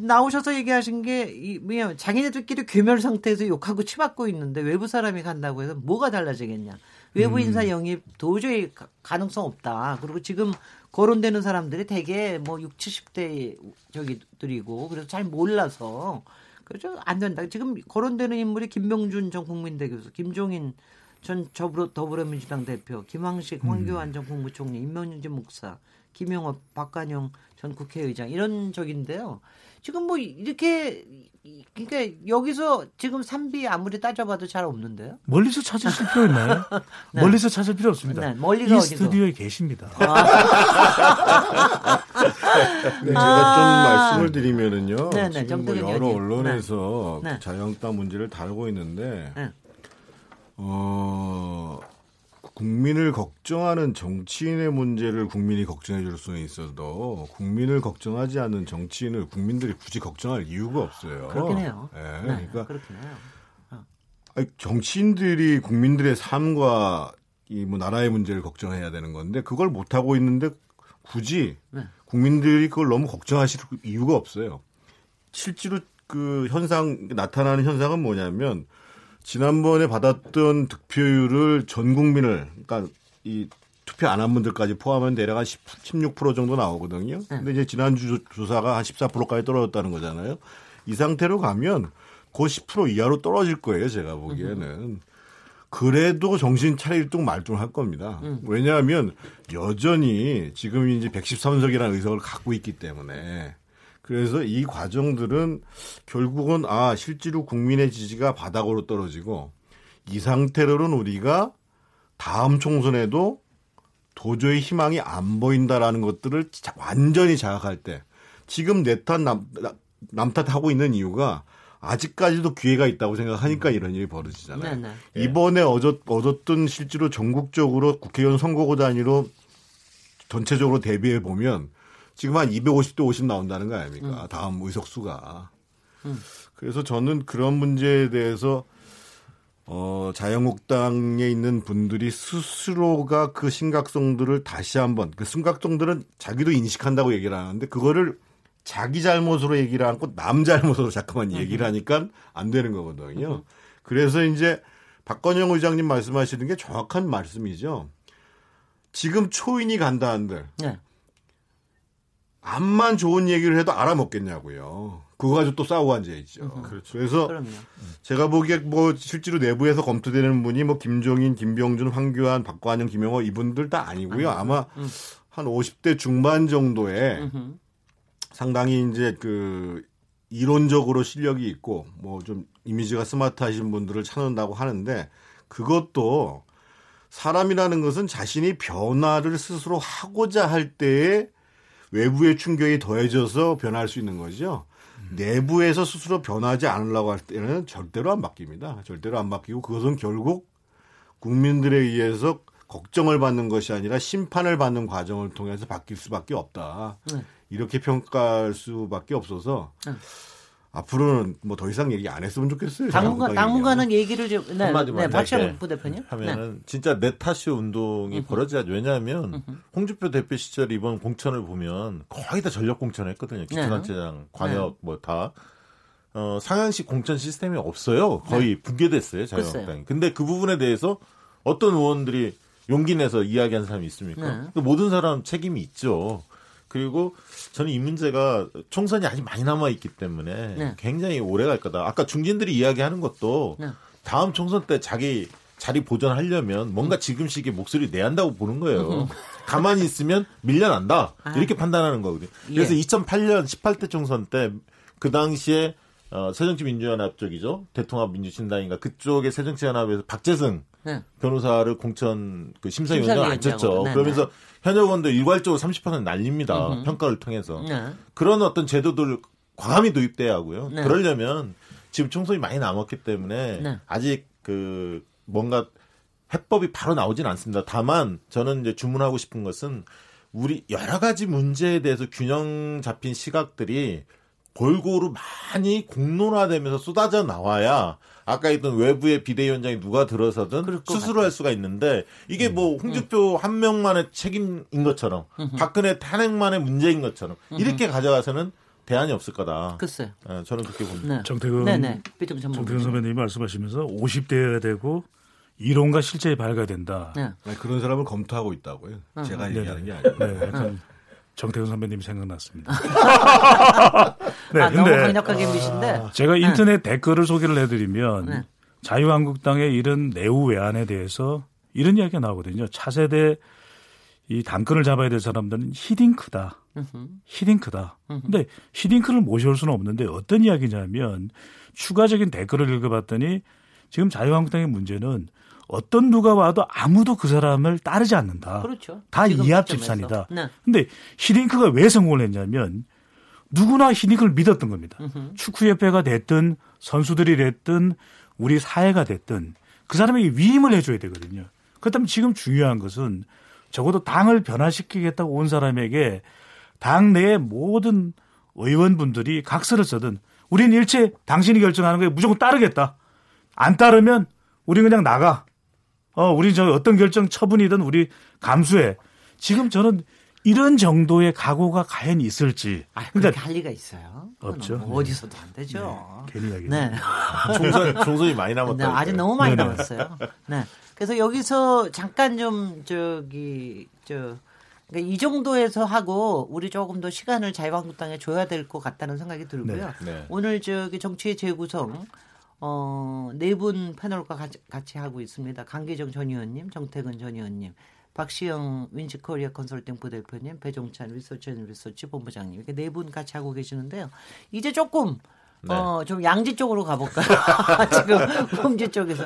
나오셔서 얘기하신 게 뭐냐 자기네들끼리 괴멸 상태에서 욕하고 치받고 있는데 외부 사람이 간다고 해서 뭐가 달라지겠냐. 외부 음. 인사 영입 도저히 가능성 없다. 그리고 지금 거론되는 사람들이 대개 뭐 6, 70대 저기들이고 그래서 잘 몰라서 그죠? 안 된다. 지금 거론되는 인물이 김명준 전 국민대 교수, 김종인 전 더불어, 더불어민주당 대표, 김황식, 황교안 음. 전 국무총리, 임명윤 목사, 김영업, 박관영 전 국회의장 이런 적인데요. 지금 뭐 이렇게 그러니까 여기서 지금 산비 아무리 따져봐도 잘 없는데요. 멀리서 찾으실 필요 있나요? 네. 멀리서 찾을 필요 없습니다. 네. 멀리가 이 어디서? 스튜디오에 계십니다. 아. 네, 제가 좀 말씀을 드리면은요. 네, 네, 지금 뭐 여러 언론에서 네. 자유한국당 문제를 다루고 있는데 어. 국민을 걱정하는 정치인의 문제를 국민이 걱정해 줄 수는 있어도 국민을 걱정하지 않는 정치인을 국민들이 굳이 걱정할 이유가 없어요. 그렇긴 해요. 네, 네 그러니까 그렇긴 해요. 어. 아니, 정치인들이 국민들의 삶과 이 뭐 나라의 문제를 걱정해야 되는 건데 그걸 못 하고 있는데 굳이 네. 국민들이 그걸 너무 걱정하실 이유가 없어요. 실제로 그 현상 나타나는 현상은 뭐냐면 지난번에 받았던 득표율을 전 국민을 그러니까 이 투표 안 한 분들까지 포함하면 대략 한 10, 16% 정도 나오거든요. 네. 근데 이제 지난주 조사가 한 14%까지 떨어졌다는 거잖아요. 이 상태로 가면 그10% 이하로 떨어질 거예요, 제가 보기에는. 그래도 정신 차리뚱 말뚱 할 겁니다. 음. 왜냐하면 여전히 지금 이제 113석이라는 의석을 갖고 있기 때문에 그래서 이 과정들은 결국은 아 실제로 국민의 지지가 바닥으로 떨어지고 이 상태로는 우리가 다음 총선에도 도저히 희망이 안 보인다라는 것들을 완전히 자각할 때 지금 내탓 남, 남탓하고 있는 이유가 아직까지도 기회가 있다고 생각하니까 음. 이런 일이 벌어지잖아요. 네, 네. 이번에 얻었, 얻었던 실제로 전국적으로 국회의원 선거구 단위로 전체적으로 대비해 보면 지금 한 250대 50 나온다는 거 아닙니까? 음. 다음 의석수가. 음. 그래서 저는 그런 문제에 대해서 어, 자유한국당에 있는 분들이 스스로가 그 심각성들을 다시 한번 그 심각성들은 자기도 인식한다고 얘기를 하는데 그거를 자기 잘못으로 얘기를 않고 남 잘못으로 자꾸만 얘기를 하니까 안 되는 거거든요. 그래서 이제 박건영 의장님 말씀하시는 게 정확한 말씀이죠. 지금 초인이 간다 한들 네. 암만 좋은 얘기를 해도 알아먹겠냐고요. 그거 가지고 또 싸우고 앉아 있죠. 음, 그렇죠. 그래서 그럼요. 제가 보기에 뭐 실제로 내부에서 검토되는 분이 뭐 김종인, 김병준, 황교안, 박관영, 김영호 이분들 다 아니고요. 아마 음. 한 50대 중반 정도에 음흠. 상당히 이제 그 이론적으로 실력이 있고 뭐 좀 이미지가 스마트하신 분들을 찾는다고 하는데 그것도 사람이라는 것은 자신이 변화를 스스로 하고자 할 때에 외부의 충격이 더해져서 변할 수 있는 거죠. 음. 내부에서 스스로 변하지 않으려고 할 때는 절대로 안 바뀝니다. 절대로 안 바뀌고 그것은 결국 국민들에 의해서 걱정을 받는 것이 아니라 심판을 받는 과정을 통해서 바뀔 수밖에 없다. 네. 이렇게 평가할 수밖에 없어서 네. 앞으로는 뭐 더 이상 얘기 안 했으면 좋겠어요. 당분간 당분간은 얘기를 좀 네, 한마디만 네, 박찬호 부대표님 하면은 네. 진짜 네타시 운동이 벌어져야죠. 왜냐하면 홍준표 대표 시절 이번 공천을 보면 거의 다 전력 공천했거든요. 기초단체장, 네. 광역 뭐 다. 어, 상향식 공천 시스템이 없어요. 거의 네. 붕괴됐어요, 자유한국당이. 근데 그 부분에 대해서 어떤 의원들이 용기 내서 이야기한 사람이 있습니까? 네. 모든 사람 책임이 있죠. 그리고 저는 이 문제가 총선이 아직 많이 남아 있기 때문에 네. 굉장히 오래 갈 거다. 아까 중진들이 이야기하는 것도 네. 다음 총선 때 자기 자리 보전하려면 뭔가 음. 지금 시기에 목소리 내야 한다고 보는 거예요. 가만히 있으면 밀려난다. 아. 이렇게 판단하는 거거든요. 그래서 예. 2008년 18대 총선 때 그 당시에 어, 새정치 민주연합 쪽이죠. 대통합 민주신당인가 그쪽에 새정치 연합에서 박재승 네. 변호사를 공천 그 심사위원장 앉혔죠. 네, 그러면서 네. 현역 의원들 일괄적으로 30% 날립니다. 음흠. 평가를 통해서. 네. 그런 어떤 제도들 과감히 도입돼야 하고요. 네. 그러려면 지금 총선이 많이 남았기 때문에 네. 아직 그 뭔가 해법이 바로 나오진 않습니다. 다만 저는 이제 주문하고 싶은 것은 우리 여러 가지 문제에 대해서 균형 잡힌 시각들이 골고루 많이 공론화되면서 쏟아져 나와야 아까 있던 외부의 비대위원장이 누가 들어서든 스스로 할 수가 있는데 이게 음. 뭐 홍준표 음. 한 명만의 책임인 것처럼 음흠. 박근혜 탄핵만의 문제인 것처럼 음흠. 이렇게 가져가서는 대안이 없을 거다. 글쎄요. 네, 저는 그렇게 봅니다. 네. 정태근, 네네. 정태근 선배님이 말씀하시면서 50대여야 되고 이론과 실제에 밝아야 된다. 네. 아니, 그런 사람을 검토하고 있다고요. 어. 제가 얘기하는 게 아니고. 네, 정태근 선배님이 생각났습니다. 네, 아, 너무 강력하게 미신데. 아, 제가 인터넷 네. 댓글을 소개를 해드리면 네. 자유한국당의 이런 내후 외환에 대해서 이런 이야기가 나오거든요. 차세대 이 당권을 잡아야 될 사람들은 히딩크다. 히딩크다. 근데 히딩크를 모셔올 수는 없는데 어떤 이야기냐면 추가적인 댓글을 읽어봤더니 지금 자유한국당의 문제는 어떤 누가 와도 아무도 그 사람을 따르지 않는다. 그렇죠. 다 이합 집산이다. 네. 근데 히딩크가 왜 성공을 했냐면 누구나 히딩크를 믿었던 겁니다. 축구협회가 됐든 선수들이 됐든 우리 사회가 됐든 그 사람에게 위임을 해줘야 되거든요. 그렇다면 지금 중요한 것은 적어도 당을 변화시키겠다고 온 사람에게 당 내의 모든 의원분들이 각서를 써든 우리는 일체 당신이 결정하는 거에 무조건 따르겠다. 안 따르면 우리 그냥 나가. 어, 우리 저 어떤 결정 처분이든 우리 감수해. 지금 저는 이런 정도의 각오가 과연 있을지. 아, 그러니까 할 리가 있어요. 없죠. 뭐 어디서도 안 되죠. 네, 괜히 얘기. 네. 총선 총선이 많이 남았다. 네, 아직 너무 많이 네네. 남았어요. 네. 그래서 여기서 잠깐 좀 저기 저 그러니까 이 정도에서 하고 우리 조금 더 시간을 자유한국당에 줘야 될 것 같다는 생각이 들고요. 네. 네. 오늘 저기 정치의 재구성 어, 네 분 패널과 같이, 같이 하고 있습니다. 강기정 전 의원님, 정태근 전 의원님, 박시영 윈지코리아 컨설팅 부대표님, 배종찬 리서치 앤 리서치 본부장님 이렇게 네 분 같이 하고 계시는데요. 이제 조금 네. 어, 좀 양지 쪽으로 가볼까요? 지금 홈지 쪽에서.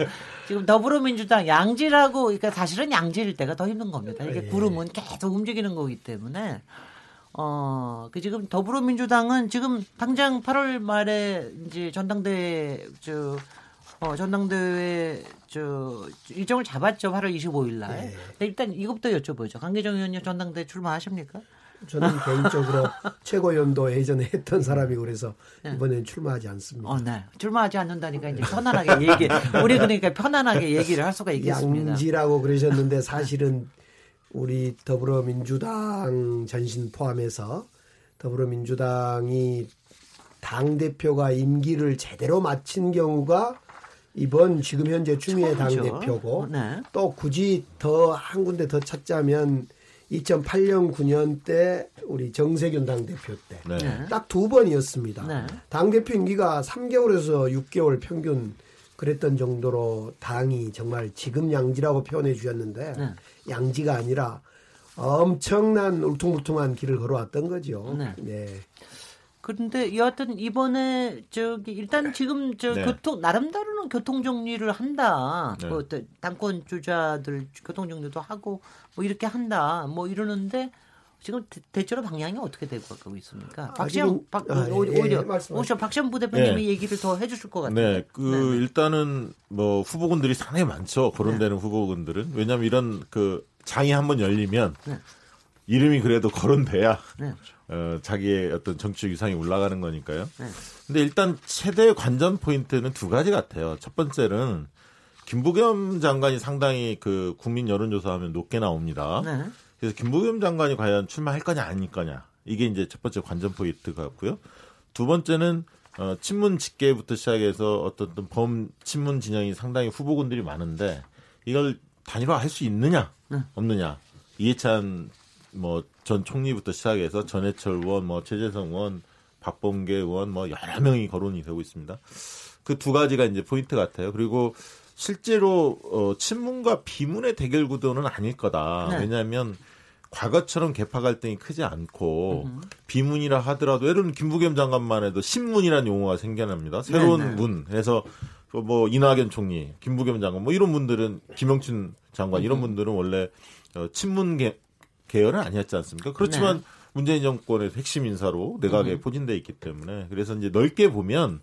지금 더불어민주당 양지라고, 그러니까 사실은 양지일 때가 더 힘든 겁니다. 이게 예. 구름은 계속 움직이는 거기 때문에. 어, 그 지금 더불어민주당은 지금 당장 8월 말에 이제 전당대회, 저, 어, 전당대회 저 일정을 잡았죠. 8월 25일 날. 네. 일단 이것부터 여쭤보죠. 강계정 의원님 전당대회 출마하십니까? 저는 개인적으로 최고연도 예전에 했던 사람이고 그래서 네. 이번에는 출마하지 않습니다. 어, 네. 출마하지 않는다니까 이제 편안하게 얘기. 우리 그러니까 편안하게 얘기를 할 수가 있겠습니다. 양지라고 그러셨는데 사실은 우리 더불어민주당 전신 포함해서 더불어민주당이 당 대표가 임기를 제대로 마친 경우가 이번 지금 현재 추미애 당 대표고 네. 또 굳이 더 한 군데 더 찾자면 2008년 9년 때 우리 정세균 당 대표 때 딱두 번이었습니다. 네. 당 대표 임기가 3개월에서 6개월 평균 그랬던 정도로 당이 정말 지금 양지라고 표현해 주셨는데 네. 양지가 아니라 엄청난 울퉁불퉁한 길을 걸어왔던 거죠. 네. 네. 그런데 여하튼 이번에 저기 일단 지금 저 네. 교통 나름대로는 교통 정리를 한다. 네. 뭐 당권 주자들 교통 정리도 하고 뭐 이렇게 한다. 뭐 이러는데 지금 대 체로 방향이 어떻게 되고 가고 있습니까? 아, 박시영 박 아, 예, 오히려 예, 오히려 박시영 부대표님이 네. 얘기를 더 해주실 것 같아요. 네, 그 네. 일단은 뭐 후보군들이 상당히 많죠. 거론되는 네. 후보군들은 왜냐하면 이런 그 장이 한번 열리면 네. 이름이 그래도 거론돼야 네. 어, 자기의 어떤 정치 위상이 올라가는 거니까요. 네. 근데 일단 최대 관전 포인트는 두 가지 같아요. 첫 번째는 김부겸 장관이 상당히 그 국민 여론조사하면 높게 나옵니다. 네. 그래서 김부겸 장관이 과연 출마할 거냐 아닐 거냐 이게 이제 첫 번째 관전 포인트 같고요. 두 번째는 어, 친문 직계부터 시작해서 어떤 범 친문 진영이 상당히 후보군들이 많은데 이걸 단일화할 수 있느냐 네. 없느냐 이해찬 뭐 전 총리부터 시작해서 전해철 의원, 뭐 최재성 의원, 박범계 의원 뭐 여러 명이 거론이 되고 있습니다. 그 두 가지가 이제 포인트 같아요. 그리고 실제로 어 친문과 비문의 대결 구도는 아닐 거다. 네. 왜냐하면 과거처럼 개파 갈등이 크지 않고. 비문이라 하더라도 예를 들면 김부겸 장관만 해도 신문이라는 용어가 생겨납니다. 새로운 네네. 네. 문. 그래서 뭐 이낙연 총리, 김부겸 장관 뭐 이런 분들은 김영춘 장관 이런 분들은 원래 어, 친문 계열은 아니었지 않습니까? 그렇지만 네. 문재인 정권의 핵심 인사로 내각에 음. 포진돼 있기 때문에 그래서 이제 넓게 보면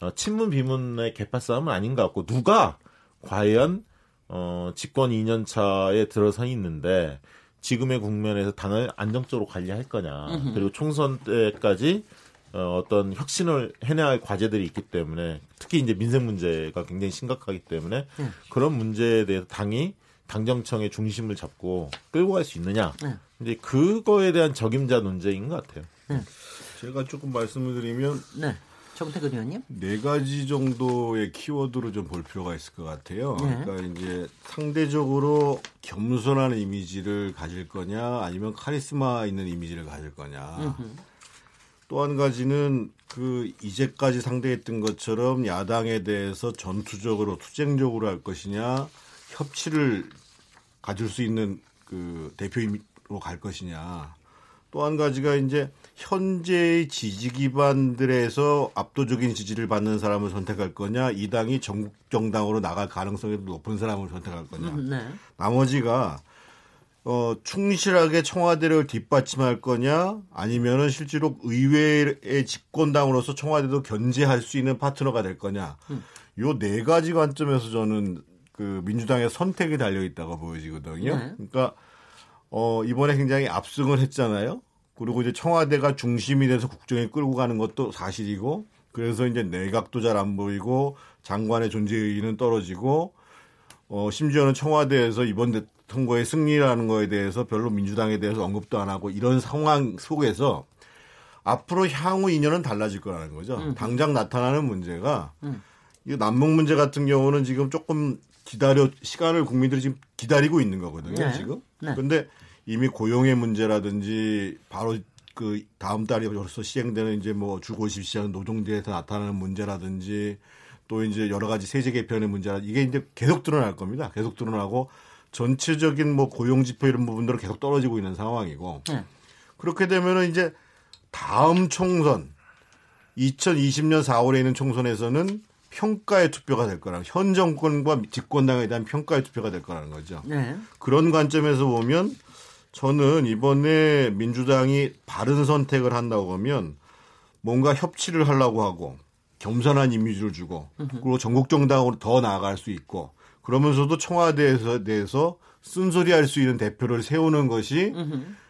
어, 친문 비문의 개파 싸움은 아닌 것 같고 누가 과연 어, 집권 2년 차에 들어서 있는데 지금의 국면에서 당을 안정적으로 관리할 거냐 음흠. 그리고 총선 때까지 어, 어떤 혁신을 해내야 할 과제들이 있기 때문에 특히 이제 민생 문제가 굉장히 심각하기 때문에 음. 그런 문제에 대해서 당이 당정청의 중심을 잡고 끌고 갈 수 있느냐. 네. 이제 그거에 대한 적임자 논쟁인 것 같아요. 네. 제가 조금 말씀을 드리면 네. 정태근 의원님 네 가지 정도의 키워드로 좀 볼 필요가 있을 것 같아요. 네. 그러니까 이제 상대적으로 겸손한 이미지를 가질 거냐, 아니면 카리스마 있는 이미지를 가질 거냐. 음흠. 또한 가지는 그 이제까지 상대했던 것처럼 야당에 대해서 전투적으로 투쟁적으로 할 것이냐 협치를 가질 수 있는 그 대표로 갈 것이냐 또 한 가지가 이제 현재의 지지 기반들에서 압도적인 지지를 받는 사람을 선택할 거냐, 이 당이 전국 정당으로 나갈 가능성이 높은 사람을 선택할 거냐. 음, 네. 나머지가 어, 충실하게 청와대를 뒷받침할 거냐, 아니면은 실제로 의회의 집권당으로서 청와대도 견제할 수 있는 파트너가 될 거냐. 음. 요네 가지 관점에서 저는 그 민주당의 선택이 달려 있다고 보여지거든요. 네. 그러니까 어, 이번에 굉장히 압승을 했잖아요. 그리고 이제 청와대가 중심이 돼서 국정에 끌고 가는 것도 사실이고 그래서 이제 내각도 잘 안 보이고 장관의 존재 의의는 떨어지고 어 심지어는 청와대에서 이번 선거의 승리라는 거에 대해서 별로 민주당에 대해서 언급도 안 하고 이런 상황 속에서 앞으로 향후 인연은 달라질 거라는 거죠. 음. 당장 나타나는 문제가 음. 이 남북 문제 같은 경우는 지금 조금 기다려 시간을 국민들이 지금 기다리고 있는 거거든요. 네. 지금. 네. 근데 이미 고용의 문제라든지 바로 그 다음 달에 벌써 시행되는 이제 뭐 주거50 시장 노동제에서 나타나는 문제라든지 또 이제 여러 가지 세제 개편의 문제라 이게 이제 계속 드러날 겁니다. 계속 드러나고 전체적인 뭐 고용 지표 이런 부분들은 계속 떨어지고 있는 상황이고 네. 그렇게 되면은 이제 다음 총선 2020년 4월에 있는 총선에서는 평가의 투표가 될 거라는 현 정권과 집권당에 대한 평가의 투표가 될 거라는 거죠. 네. 그런 관점에서 보면 저는 이번에 민주당이 바른 선택을 한다고 하면 뭔가 협치를 하려고 하고 겸손한 이미지를 주고 그리고 전국 정당으로 더 나아갈 수 있고 그러면서도 청와대에서 대해서 쓴소리할 수 있는 대표를 세우는 것이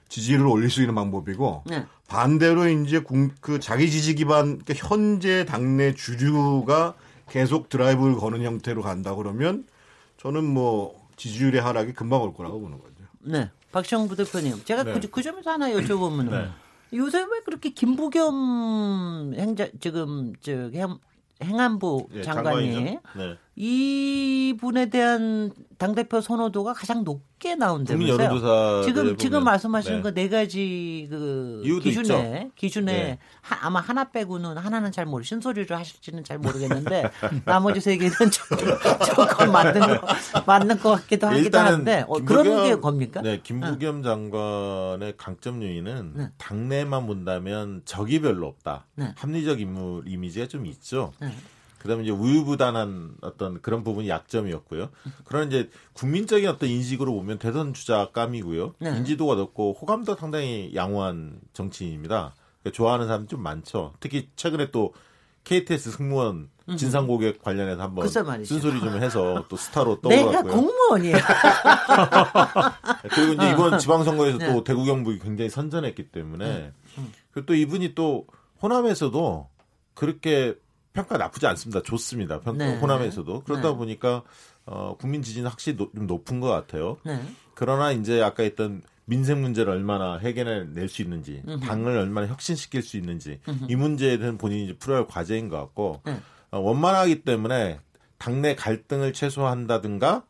지지를 올릴 수 있는 방법이고 네. 반대로 이제 그 자기 지지 기반 그러니까 현재 당내 주류가 계속 드라이브를 거는 형태로 간다 그러면 저는 뭐 지지율의 하락이 금방 올 거라고 보는 거죠. 네. 박시영 부대표님, 제가 네. 그, 그 점에서 하나 여쭤보면 네. 요새 왜 그렇게 김부겸 행자 지금 저 행안부 예, 장관이 네. 이 분에 대한 당 대표 선호도가 가장 높게 나온다면서요. 지금 지금 말씀하시는 네. 거네 가지 그 기준에 있죠. 기준에 네. 하, 아마 하나 빼고는 하나는 잘 모르 신소리를 하실지는 잘 모르겠는데 나머지 세 개는 조금, 맞는 거 맞는 것 같기도 하기도 한데 어, 그런 게 겁니까? 네, 김부겸 어. 장관의 강점 요인은 네. 당내만 본다면 적이 별로 없다. 네. 합리적 인물 이미지가 좀 있죠. 네. 그다음에 이제 우유부단한 어떤 그런 부분이 약점이었고요. 그런 이제 국민적인 어떤 인식으로 보면 대선 주자감이고요. 네. 인지도가 높고 호감도 상당히 양호한 정치인입니다. 그러니까 좋아하는 사람 좀 많죠. 특히 최근에 또 KTX 승무원 진상 고객 관련해서 한번 쓴소리 좀 해서 또 스타로 떠올랐고요. 내가 공무원이야. 그리고 이제 이번 지방선거에서 네. 또 대구 경북이 굉장히 선전했기 때문에 네. 그리고 또 이분이 또 호남에서도 그렇게 평가 나쁘지 않습니다. 좋습니다. 평가 네. 호남에서도 그러다 네. 보니까 어, 국민 지지는 확실히 노, 좀 높은 것 같아요. 네. 그러나 이제 아까 했던 민생 문제를 얼마나 해결해 낼 수 있는지, 음흠. 당을 얼마나 혁신시킬 수 있는지 음흠. 이 문제에 대한 본인이 이제 풀어야 할 과제인 것 같고 네. 어, 원만하기 때문에 당내 갈등을 최소화한다든가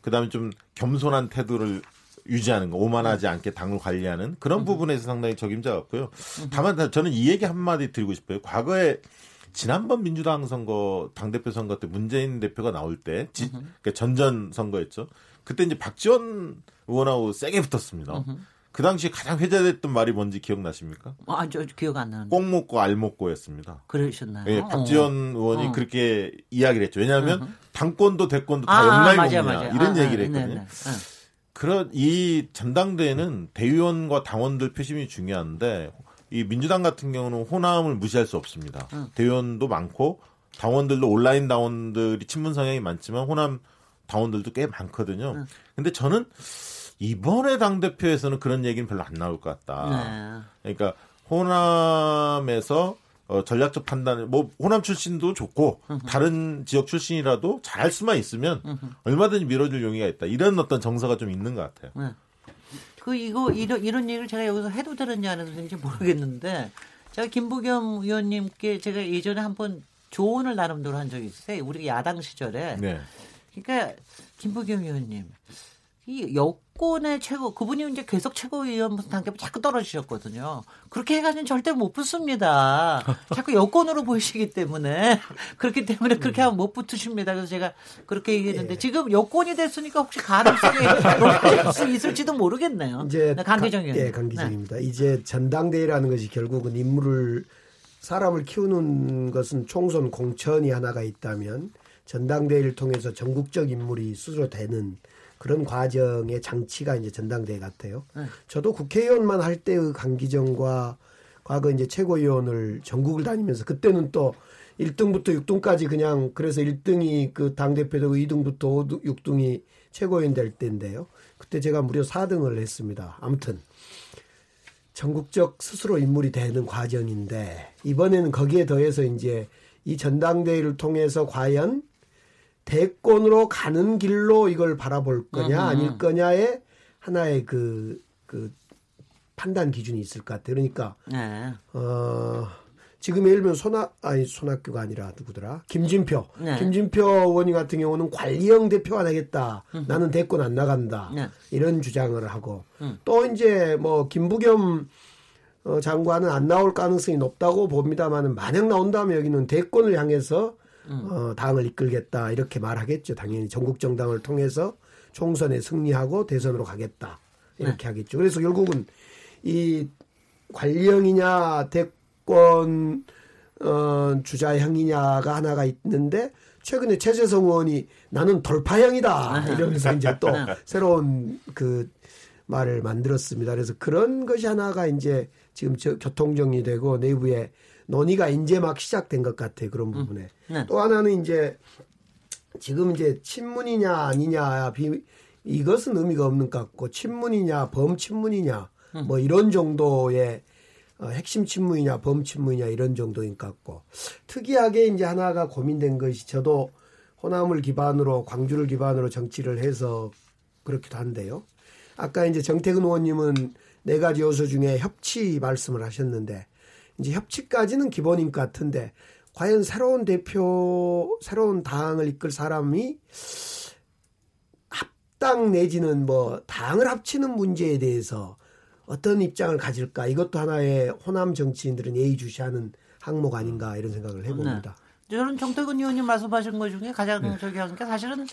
그다음에 좀 겸손한 태도를 유지하는 거, 오만하지 않게 당을 관리하는 그런 부분에서 상당히 적임자 같고요. 다만 저는 이 얘기 한마디 드리고 싶어요. 과거에 지난번 민주당 선거 당대표 선거 때 문재인 대표가 나올 때 지, 그러니까 전전 선거였죠. 그때 이제 박지원 의원하고 세게 붙었습니다. 그 당시 가장 회자됐던 말이 뭔지 기억나십니까? 아, 저 기억 안 나는데. 꼭 먹고 알 먹고였습니다. 그러셨나요? 예, 박지원 어. 의원이 어. 그렇게 이야기를 했죠. 왜냐하면 어허. 당권도 대권도 다 아, 연말 맞아, 먹냐 맞아. 이런 아, 얘기를 아, 했거든요. 네 네. 네. 그런 이 전당대회는 대의원과 당원들 표심이 중요한데 이 민주당 같은 경우는 호남을 무시할 수 없습니다. 응. 대의원도 많고 당원들도 온라인 당원들이 친문 성향이 많지만 호남 당원들도 꽤 많거든요. 응. 근데 저는 이번에 당 대표에서는 그런 얘기는 별로 안 나올 것 같다. 네. 그러니까 호남에서 어, 전략적 판단을 뭐 호남 출신도 좋고 으흠. 다른 지역 출신이라도 잘 수만 있으면 으흠. 얼마든지 밀어줄 용의가 있다. 이런 어떤 정서가 좀 있는 것 같아요. 네. 그 이거 이런 이런 얘기를 제가 여기서 해도 되는지 안 해도 되는지 모르겠는데 제가 김부겸 의원님께 제가 예전에 한번 조언을 나름대로 한 적이 있어요. 우리 야당 시절에. 네. 그러니까 김부겸 의원님 이 여권의 최고 그분이 이제 계속 최고위원 단계로 자꾸 떨어지셨거든요. 그렇게 해가지고 절대 못 붙습니다. 자꾸 여권으로 보이시기 때문에 그렇기 때문에 그렇게 하면 못 붙으십니다. 그래서 제가 그렇게 얘기했는데 예. 지금 여권이 됐으니까 혹시 가능성이 높아질 수 있을지도 모르겠네요. 이제 네, 강기정 의원. 예, 강기정입니다. 네. 이제 전당대회라는 것이 결국은 인물을 사람을 키우는 것은 총선 공천이 하나가 있다면 전당대회를 통해서 전국적 인물이 스스로 되는 그런 과정의 장치가 이제 전당대회 같아요. 네. 저도 국회의원만 할 때의 강기정과 과거 이제 최고위원을 전국을 다니면서 그때는 또 1등부터 6등까지 그냥 그래서 1등이 그 당대표 되고 2등부터 5등, 6등이 최고위원 될 때인데요. 그때 제가 무려 4등을 했습니다. 아무튼 전국적 스스로 인물이 되는 과정인데 이번에는 거기에 더해서 이제 이 전당대회를 통해서 과연 대권으로 가는 길로 이걸 바라볼 거냐 음. 아닐 거냐의 하나의 그, 그 판단 기준이 있을 것 같아요. 그러니까, 네. 어, 지금 예를 들면 손학, 아니, 손학규가 아니라 누구더라? 김진표. 네. 김진표 의원이 같은 경우는 관리형 대표가 되겠다. 음. 나는 대권 안 나간다. 네. 이런 주장을 하고. 음. 또 이제 뭐, 김부겸 어, 장관은 안 나올 가능성이 높다고 봅니다만은 만약 나온다면 여기는 대권을 향해서 음. 어, 당을 이끌겠다 이렇게 말하겠죠. 당연히 전국 정당을 통해서 총선에 승리하고 대선으로 가겠다 이렇게 네. 하겠죠. 그래서 결국은 이 관령이냐 대권 어, 주자형이냐가 하나가 있는데 최근에 최재성 의원이 나는 돌파형이다 네. 이러면서 이제 또 네. 새로운 그 말을 만들었습니다. 그래서 그런 것이 하나가 이제 지금 저 교통정리되고 내부에 논의가 이제 막 시작된 것 같아요. 그런 음. 부분에. 음. 네. 또 하나는 이제 지금 이제 친문이냐 아니냐 비, 이것은 의미가 없는 것 같고 친문이냐 범친문이냐 음. 뭐 이런 정도의 어, 핵심 친문이냐 범친문이냐 이런 정도인 것 같고 특이하게 이제 하나가 고민된 것이 저도 호남을 기반으로 광주를 기반으로 정치를 해서 그렇기도 한데요. 아까 이제 정태근 의원님은 네 가지 요소 중에 협치 말씀을 하셨는데 이제 협치까지는 기본인 것 같은데 과연 새로운 대표, 새로운 당을 이끌 사람이 합당 내지는 뭐 당을 합치는 문제에 대해서 어떤 입장을 가질까 이것도 하나의 호남 정치인들은 예의주시하는 항목 아닌가 이런 생각을 해봅니다. 네. 저는 정태근 의원님 말씀하신 것 중에 가장 네. 저기 하는 게 사실은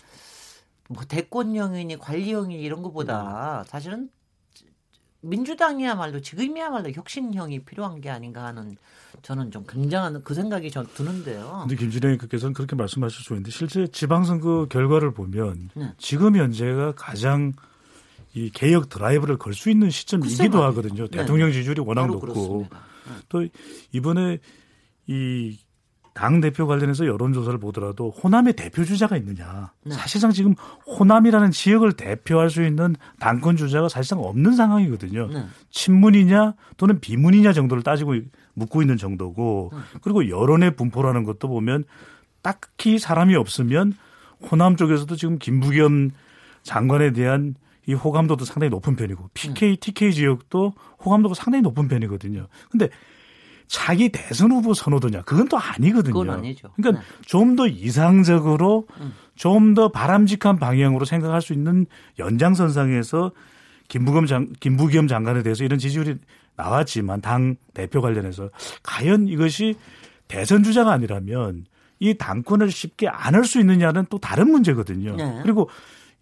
뭐 대권형이니 관리형이 이런 것보다 사실은 민주당이야말로 지금이야말로 혁신형이 필요한 게 아닌가 하는 저는 좀 굉장한 그 생각이 전 드는데요. 근데 김진영 의원께서는 그렇게 말씀하실 수 있는데 실제 지방선거 결과를 보면 네. 지금 현재가 가장 이 개혁 드라이브를 걸 수 있는 시점이기도 하거든요. 네. 대통령 지지율이 워낙 높고 네. 또 이번에 이 당 대표 관련해서 여론조사를 보더라도 호남의 대표 주자가 있느냐. 네. 사실상 지금 호남이라는 지역을 대표할 수 있는 당권 주자가 사실상 없는 상황이거든요. 네. 친문이냐 또는 비문이냐 정도를 따지고 묻고 있는 정도고 네. 그리고 여론의 분포라는 것도 보면 딱히 사람이 없으면 호남 쪽에서도 지금 김부겸 장관에 대한 이 호감도도 상당히 높은 편이고 PK, TK 지역도 호감도가 상당히 높은 편이거든요. 근데 자기 대선 후보 선호도냐 그건 또 아니거든요. 그건 아니죠. 그러니까 네. 좀더 이상적으로 음. 좀더 바람직한 방향으로 생각할 수 있는 연장선상에서 김부겸 장 김부겸 장관에 대해서 이런 지지율이 나왔지만 당 대표 관련해서 과연 이것이 대선 주자가 아니라면 이 당권을 쉽게 안을 수 있느냐는 또 다른 문제거든요. 네. 그리고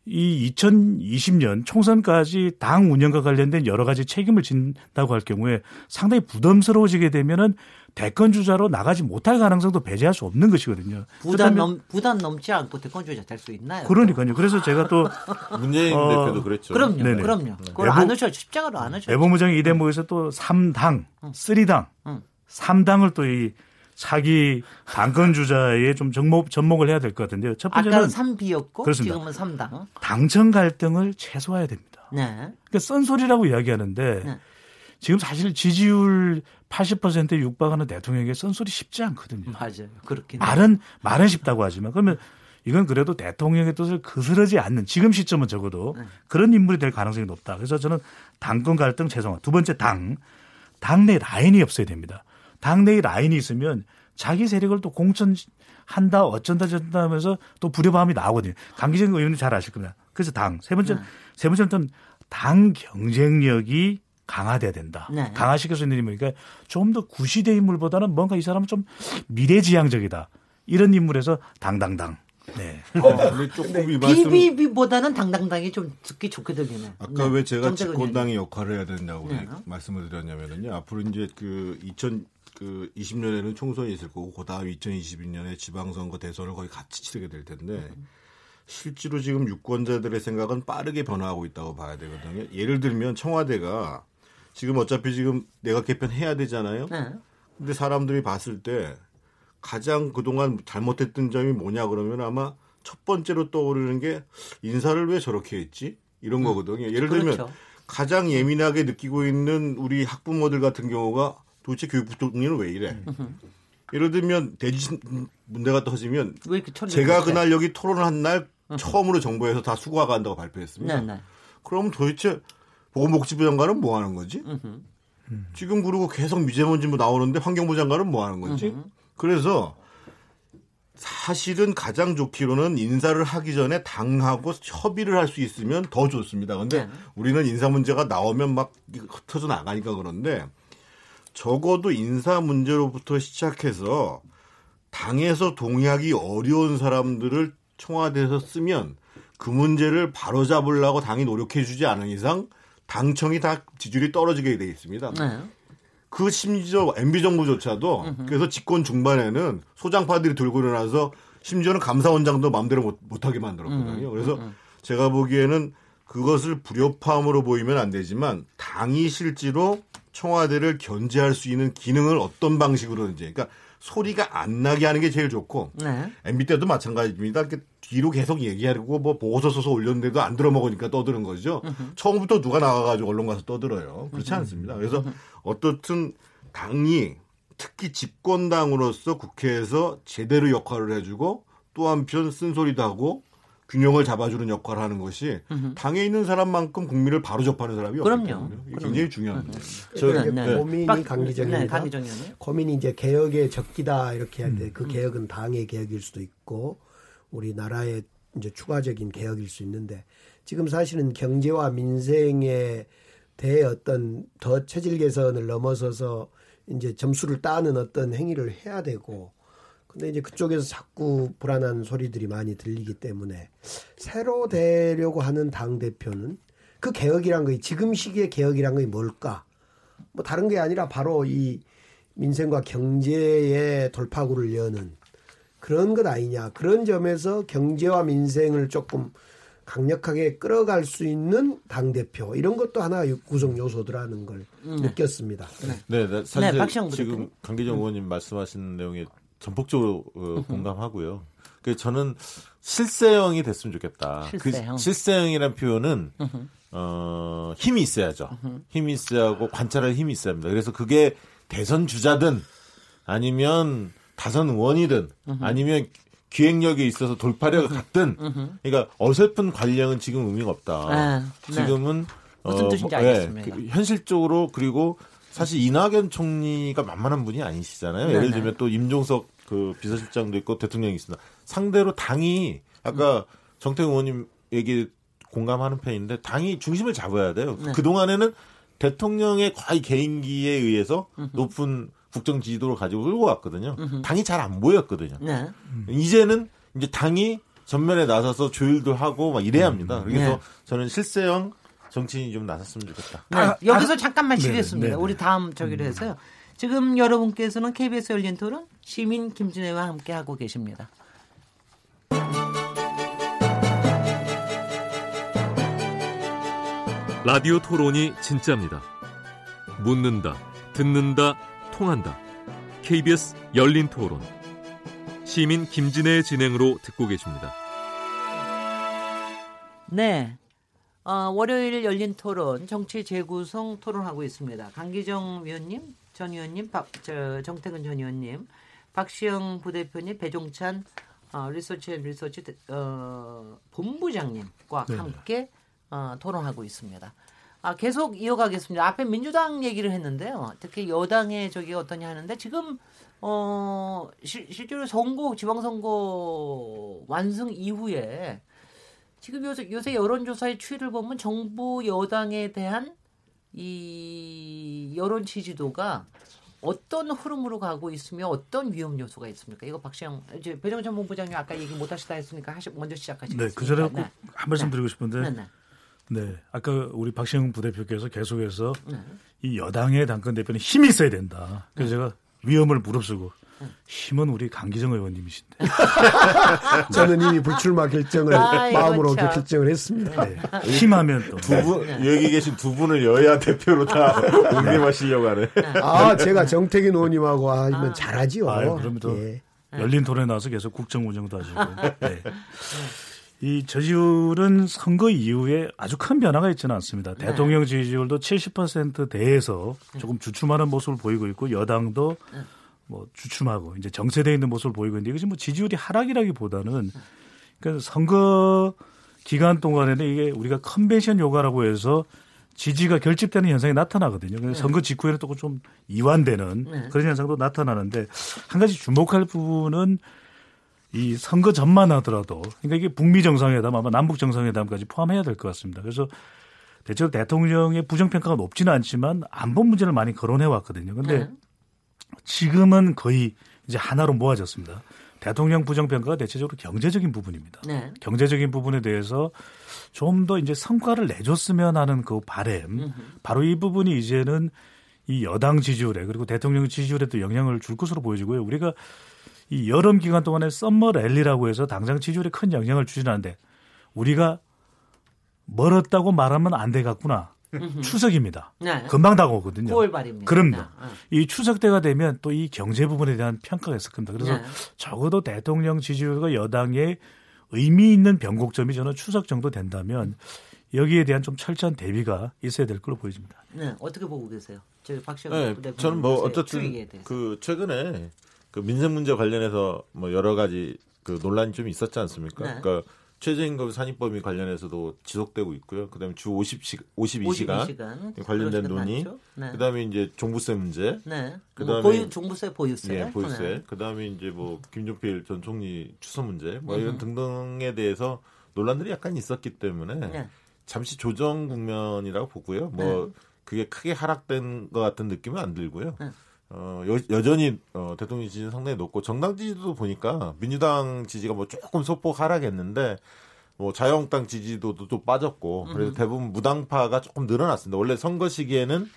이 2020년 총선까지 당 운영과 관련된 여러 가지 책임을 진다고 할 경우에 상당히 부담스러워지게 되면은 대권 주자로 나가지 못할 가능성도 배제할 수 없는 것이거든요. 부담 넘 부담 넘지 않고 대권 주자 될 수 있나요? 그러니까요. 그래서 제가 또 문재인 어, 대표도 그랬죠. 그럼요. 네네. 그럼요. 그걸 안 하셔 십자가로 안 하셔. 내부무장이 이 대목에서 또 3당, 응. 3당, 응. 3당을 또 이 사기 당권 주자에 좀 접목, 접목을 해야 될 것 같은데요. 첫 번째는 아까 3비였고 그렇습니다. 지금은 3당. 당정 갈등을 최소화해야 됩니다. 네. 그러니까 썬소리라고 이야기하는데 네. 지금 사실 지지율 80%에 육박하는 대통령에게 썬소리 쉽지 않거든요. 맞아요. 그렇긴 말은 말은 쉽다고 하지만 그러면 이건 그래도 대통령의 뜻을 그스르지 않는 지금 시점은 적어도 네. 그런 인물이 될 가능성이 높다. 그래서 저는 당권 갈등 최소화. 두 번째 당 당내 라인이 없어야 됩니다. 당내의 라인이 있으면 자기 세력을 또 공천한다 어쩐다 저쩐다 하면서 또 불협화음이 나오거든요. 강기정 의원님 잘 아실 겁니다. 그래서 당. 세 번째, 네. 세 번째는 당 경쟁력이 강화돼야 된다. 네. 강화시킬 수 있는 인물이니까 좀 더 구시대 인물보다는 뭔가 이 사람은 좀 미래지향적이다. 이런 인물에서 당당당. 네. 어, 근데 조금 이 말씀 비비보다는 당당당이 좀 듣기 좋게 들리네. 아까 네. 왜 제가 집권당의 역할을 해야 된다고 네. 말씀을 드렸냐면요. 앞으로 이제 그 2000, 그 20년에는 총선이 있을 거고 그 다음 2022년에 지방선거 대선을 거의 같이 치르게 될 텐데 실제로 지금 유권자들의 생각은 빠르게 변화하고 있다고 봐야 되거든요. 예를 들면 청와대가 지금 어차피 지금 내가 개편해야 되잖아요. 네. 근데 사람들이 봤을 때 가장 그동안 잘못했던 점이 뭐냐 그러면 아마 첫 번째로 떠오르는 게 인사를 왜 저렇게 했지? 이런 음. 거거든요. 예를 들면 그렇죠. 가장 예민하게 느끼고 있는 우리 학부모들 같은 경우가 도대체 교육부총리는 왜 이래? 음. 예를 들면 대지 문제가 터지면 제가 그날 여기 토론을 한날 처음으로 정부에서 다 수고가 간다고 발표했습니다. 네, 네. 그럼 도대체 보건복지부 장관은 뭐 하는 거지? 음. 지금 그러고 계속 미제먼지 나오는데 환경부 장관은 뭐 하는 거지? 음. 그래서 사실은 가장 좋기로는 인사를 하기 전에 당하고 협의를 할 수 있으면 더 좋습니다. 근데 네. 우리는 인사 문제가 나오면 막 흩어져 나가니까 그런데 적어도 인사 문제로부터 시작해서 당에서 동의하기 어려운 사람들을 청와대에서 쓰면 그 문제를 바로잡으려고 당이 노력해 주지 않은 이상 당청이 다 지지율이 떨어지게 돼 있습니다. 네. 그 심지어 MB 정부조차도 으흠. 그래서 집권 중반에는 소장파들이 들고 일어나서 심지어는 감사원장도 마음대로 못, 못하게 만들었거든요. 음, 그래서 음, 제가 보기에는 그것을 불협화음으로 보이면 안 되지만 당이 실제로 청와대를 견제할 수 있는 기능을 어떤 방식으로든지 그러니까 소리가 안 나게 하는 게 제일 좋고 네. MB 때도 마찬가지입니다. 이렇게 뒤로 계속 얘기하고 뭐 보고서 써서 올렸는데도 안 들어먹으니까 떠드는 거죠. 으흠. 처음부터 누가 나가가지고 언론 가서 떠들어요. 그렇지 않습니다. 그래서 어떻든 당이 특히 집권당으로서 국회에서 제대로 역할을 해주고 또 한편 쓴소리도 하고 균형을 잡아주는 역할을 하는 것이 으흠. 당에 있는 사람만큼 국민을 바로 접하는 사람이 그럼요. 없거든요. 굉장히 중요합니다. 저 네, 네. 고민이 강기정입니다. 네, 고민이 이제 개혁의 적기다 이렇게 할때 음. 그 개혁은 당의 개혁일 수도 있고 우리나라의 이제 추가적인 개혁일 수 있는데 지금 사실은 경제와 민생에 대해 어떤 더 체질 개선을 넘어서서 이제 점수를 따는 어떤 행위를 해야 되고 근데 이제 그쪽에서 자꾸 불안한 소리들이 많이 들리기 때문에 새로 되려고 하는 당 대표는 그 개혁이란 거 지금 시기의 개혁이란 게 뭘까? 뭐 다른 게 아니라 바로 이 민생과 경제의 돌파구를 여는 그런 것 아니냐. 그런 점에서 경제와 민생을 조금 강력하게 끌어갈 수 있는 당 대표 이런 것도 하나 구성 요소들하는 걸 음. 느꼈습니다. 네, 네 사실 네, 지금 강기정 의원님 말씀하신 내용에 전폭적으로 어, 공감하고요. 그 저는 실세형이 됐으면 좋겠다. 실세형. 그 실세형이란 표현은 어, 힘이 있어야죠. 힘이 있어야 하고 관찰할 힘이 있어야 합니다. 그래서 그게 대선 주자든 아니면 다선 의원이든 아니면 기획력에 있어서 돌파력을 갖든 그러니까 어설픈 관령은 지금 의미가 없다. 아, 네. 지금은 무슨 어, 뜻인지 알겠습니다. 네, 현실적으로 그리고 사실 이낙연 총리가 만만한 분이 아니시잖아요. 예를 네, 들면 또 임종석 그 비서실장도 있고 대통령이 있습니다. 상대로 당이 아까 음. 정태근 의원님 얘기 공감하는 편인데 당이 중심을 잡아야 돼요. 네. 그 동안에는 대통령의 거의 개인기에 의해서 높은 국정 지지도를 가지고 끌고 갔거든요. 당이 잘 안 보였거든요. 네. 이제는 이제 당이 전면에 나서서 조율도 하고 막 이래야 합니다. 그래서 네. 저는 실세형 정치인이 좀 나섰으면 좋겠다. 네. 아, 여기서 아, 잠깐만 쉬겠습니다. 우리 다음 저기로 해서요. 지금 여러분께서는 KBS 열린 토론 시민 김진애와 함께 하고 계십니다. 라디오 토론이 진짜입니다. 묻는다, 듣는다, 통한다. KBS 열린 토론. 시민 김진애의 진행으로 듣고 계십니다. 네. 어, 월요일 열린 토론 정치 재구성 토론하고 있습니다. 강기정 위원님, 전 의원님, 박, 저, 정태근 전 의원님, 박시영 부대표님, 배종찬 어, 리서치 앤 리서치 어, 본부장님과 네. 함께 어, 토론하고 있습니다. 아, 계속 이어가겠습니다. 앞에 민주당 얘기를 했는데요. 특히 여당의 저기 어떠냐 하는데 지금 어 실, 실제로 선거 지방선거 완승 이후에 지금 요새 요새 여론조사의 추이를 보면 정부 여당에 대한 이 여론 지지도가 어떤 흐름으로 가고 있으며 어떤 위험 요소가 있습니까? 이거 박시영 이제 배정전 본부장님 아까 얘기 못 하시다 했으니까 하시, 먼저 시작하시겠습니다. 네, 그 전에 네. 한 말씀 드리고 싶은데 네, 네. 네, 아까 우리 박시영 부대표께서 계속해서 네. 이 여당의 당권 대표는 힘이 있어야 된다. 그래서 네. 제가 위험을 무릅쓰고 힘은 우리 강기정 의원님이신데. 저는 이미 불출마 결정을 아, 마음으로 참. 결정을 했습니다. 네. 힘하면 또. 두 분, 여기 계신 두 분을 여야 대표로 다 응림하시려고 하네. 아, 제가 정태균 의원님하고 하면 아. 잘하지요. 아유, 그러면 또 예. 열린 토론에 나와서 계속 국정 운영도 하시고. 네. 이 저지율은 선거 이후에 아주 큰 변화가 있지는 않습니다. 네. 대통령 지지율도 70%대에서 조금 주춤하는 모습을 보이고 있고 여당도 네. 뭐 주춤하고 이제 정체되어 있는 모습을 보이고 있는데 이것이 뭐 지지율이 하락이라기보다는 그러니까 선거 기간 동안에는 이게 우리가 컨벤션 요가라고 해서 지지가 결집되는 현상이 나타나거든요. 그래서 네. 선거 직후에는 또 좀 이완되는 네. 그런 현상도 나타나는데 한 가지 주목할 부분은 이 선거 전만 하더라도 그러니까 이게 북미 정상회담 아마 남북 정상회담까지 포함해야 될 것 같습니다. 그래서 대체로 대통령의 부정평가가 높지는 않지만 안보 문제를 많이 거론해 왔거든요. 근데 네. 지금은 거의 이제 하나로 모아졌습니다. 대통령 부정평가가 대체적으로 경제적인 부분입니다. 네. 경제적인 부분에 대해서 좀 더 이제 성과를 내줬으면 하는 그 바램, 음흠. 바로 이 부분이 이제는 이 여당 지지율에 그리고 대통령 지지율에도 영향을 줄 것으로 보여지고요. 우리가 이 여름 기간 동안에 썸머 랠리라고 해서 당장 지지율에 큰 영향을 주지는 않는데 우리가 멀었다고 말하면 안 되겠구나. 추석입니다. 네. 금방 다가오거든요. 9월 말입니다. 그럼요. 네. 이 추석 때가 되면 또 이 경제 부분에 대한 평가가 있을 겁니다. 그래서 네. 적어도 대통령 지지율과 여당의 의미 있는 변곡점이 저는 추석 정도 된다면 여기에 대한 좀 철저한 대비가 있어야 될 걸로 보여집니다. 네, 어떻게 보고 계세요? 저 박시영 네, 저는 뭐 어쨌든 그 최근에 그 민생 문제 관련해서 뭐 여러 가지 그 논란이 좀 있었지 않습니까? 네. 그러니까 최저임금 산입범위 관련해서도 지속되고 있고요. 그다음에 주 50시 52시간, 52시간 관련된 논의. 네. 그다음에 이제 종부세 문제. 네. 그다음에 뭐 보유, 종부세 보유세. 예, 보유세. 네. 그다음에 이제 뭐 김종필 전 총리 추서 문제 뭐 이런 음. 등등에 대해서 논란들이 약간 있었기 때문에 네. 잠시 조정 국면이라고 보고요. 뭐 네. 그게 크게 하락된 것 같은 느낌은 안 들고요. 네. 어, 여, 전히 어, 대통령 지지는 상당히 높고 정당 지지도 보니까 민주당 지지가 뭐 조금 소폭 하락했는데 뭐 자유한국당 지지도도 또 빠졌고 그래서 대부분 무당파가 조금 늘어났습니다. 원래 선거 시기에는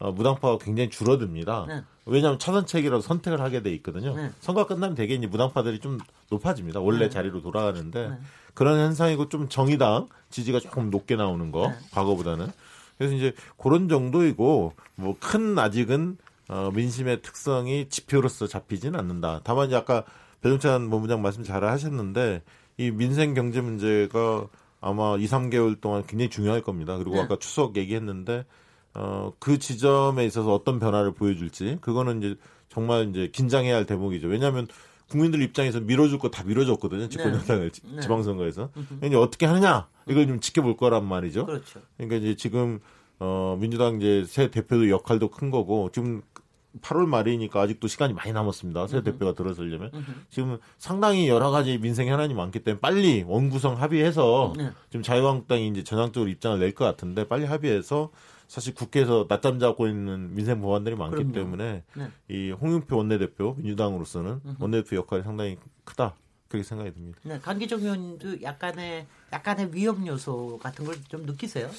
어, 무당파가 굉장히 줄어듭니다. 네. 왜냐하면 차선책이라도 선택을 하게 돼 있거든요. 네. 선거 끝나면 대개 이제 무당파들이 좀 높아집니다. 원래 네. 자리로 돌아가는데 네. 그런 현상이고 좀 정의당 지지가 조금 높게 나오는 거 네. 과거보다는 그래서 이제 그런 정도이고 뭐 큰 아직은 어, 민심의 특성이 지표로서 잡히지는 않는다. 다만 이제 아까 배종찬 본부장 말씀 잘 하셨는데 이 민생 경제 문제가 아마 2, 3개월 동안 굉장히 중요할 겁니다. 그리고 네. 아까 추석 얘기했는데 어, 그 지점에 있어서 어떤 변화를 보여줄지 그거는 이제 정말 이제 긴장해야 할 대목이죠. 왜냐하면 국민들 입장에서 밀어줄 거 다 밀어줬거든요. 집권 여당을 네. 지방선거에서. 그러니까 어떻게 하느냐 이걸 좀 지켜볼 거란 말이죠. 그렇죠. 그러니까 이제 지금 어, 민주당 이제 새 대표도 역할도 큰 거고 지금 8월 말이니까 아직도 시간이 많이 남았습니다. 새 대표가 들어서려면 지금 상당히 여러 가지 민생 현안이 많기 때문에 빨리 원구성 합의해서 네. 지금 자유한국당이 이제 전향적으로 입장을 낼 것 같은데 빨리 합의해서 사실 국회에서 낮잠 자고 있는 민생 법안들이 많기 그럼요. 때문에 네. 이 홍영표 원내대표 민주당으로서는 원내대표 역할이 상당히 크다 그렇게 생각이 듭니다. 네, 강기정 의원도 약간의 약간의 위험 요소 같은 걸 좀 느끼세요?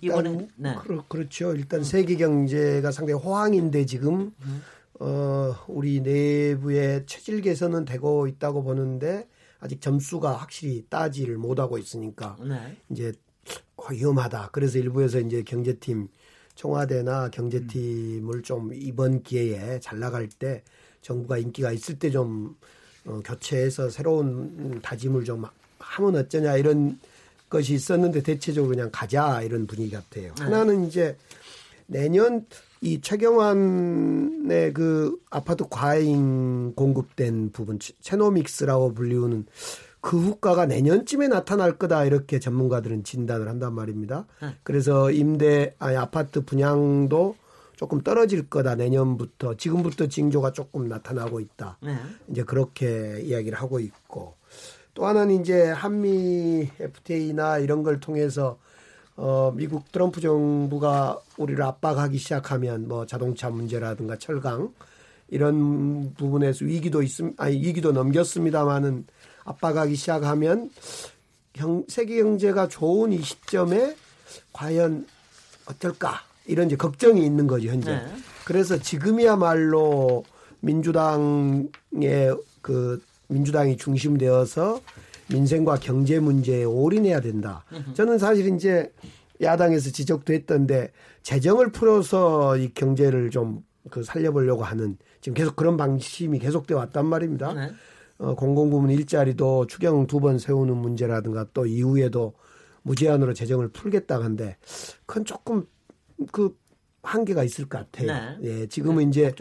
이번에 네. 그렇, 죠 일단 세계 경제가 상당히 호황인데 지금 음. 어, 우리 내부의 체질 개선은 되고 있다고 보는데 아직 점수가 확실히 따지를 못하고 있으니까 네. 이제 위험하다. 그래서 일부에서 이제 경제팀 청와대나 경제팀을 좀 이번 기회에 잘 나갈 때 정부가 인기가 있을 때 좀 어, 교체해서 새로운 다짐을 좀 하면 어쩌냐 이런 것이 있었는데 대체적으로 그냥 가자 이런 분위기 같아요. 네. 하나는 이제 내년 이 최경환의 그 아파트 과잉 공급된 부분 체노믹스라고 불리우는 그 후과가 내년쯤에 나타날 거다 이렇게 전문가들은 진단을 한단 말입니다. 네. 그래서 임대 아니 아파트 분양도 조금 떨어질 거다 내년부터 지금부터 징조가 조금 나타나고 있다. 네. 이제 그렇게 이야기를 하고 있고 또 하나는 이제 한미 FTA나 이런 걸 통해서 어, 미국 트럼프 정부가 우리를 압박하기 시작하면 뭐 자동차 문제라든가 철강 이런 부분에서 위기도 있음, 아니 위기도 넘겼습니다만은 압박하기 시작하면 경, 세계 경제가 좋은 이 시점에 과연 어떨까 이런 이제 걱정이 있는 거죠 현재. 네. 그래서 지금이야말로 민주당의 그 민주당이 중심되어서 민생과 경제 문제에 올인해야 된다. 저는 사실 이제 야당에서 지적됐던데 재정을 풀어서 이 경제를 좀 그 살려보려고 하는 지금 계속 그런 방침이 계속돼 왔단 말입니다. 네. 어, 공공부문 일자리도 추경 두 번 세우는 문제라든가 또 이후에도 무제한으로 재정을 풀겠다 한데 그건 조금 그 한계가 있을 것 같아요. 네. 예, 지금은 네. 이제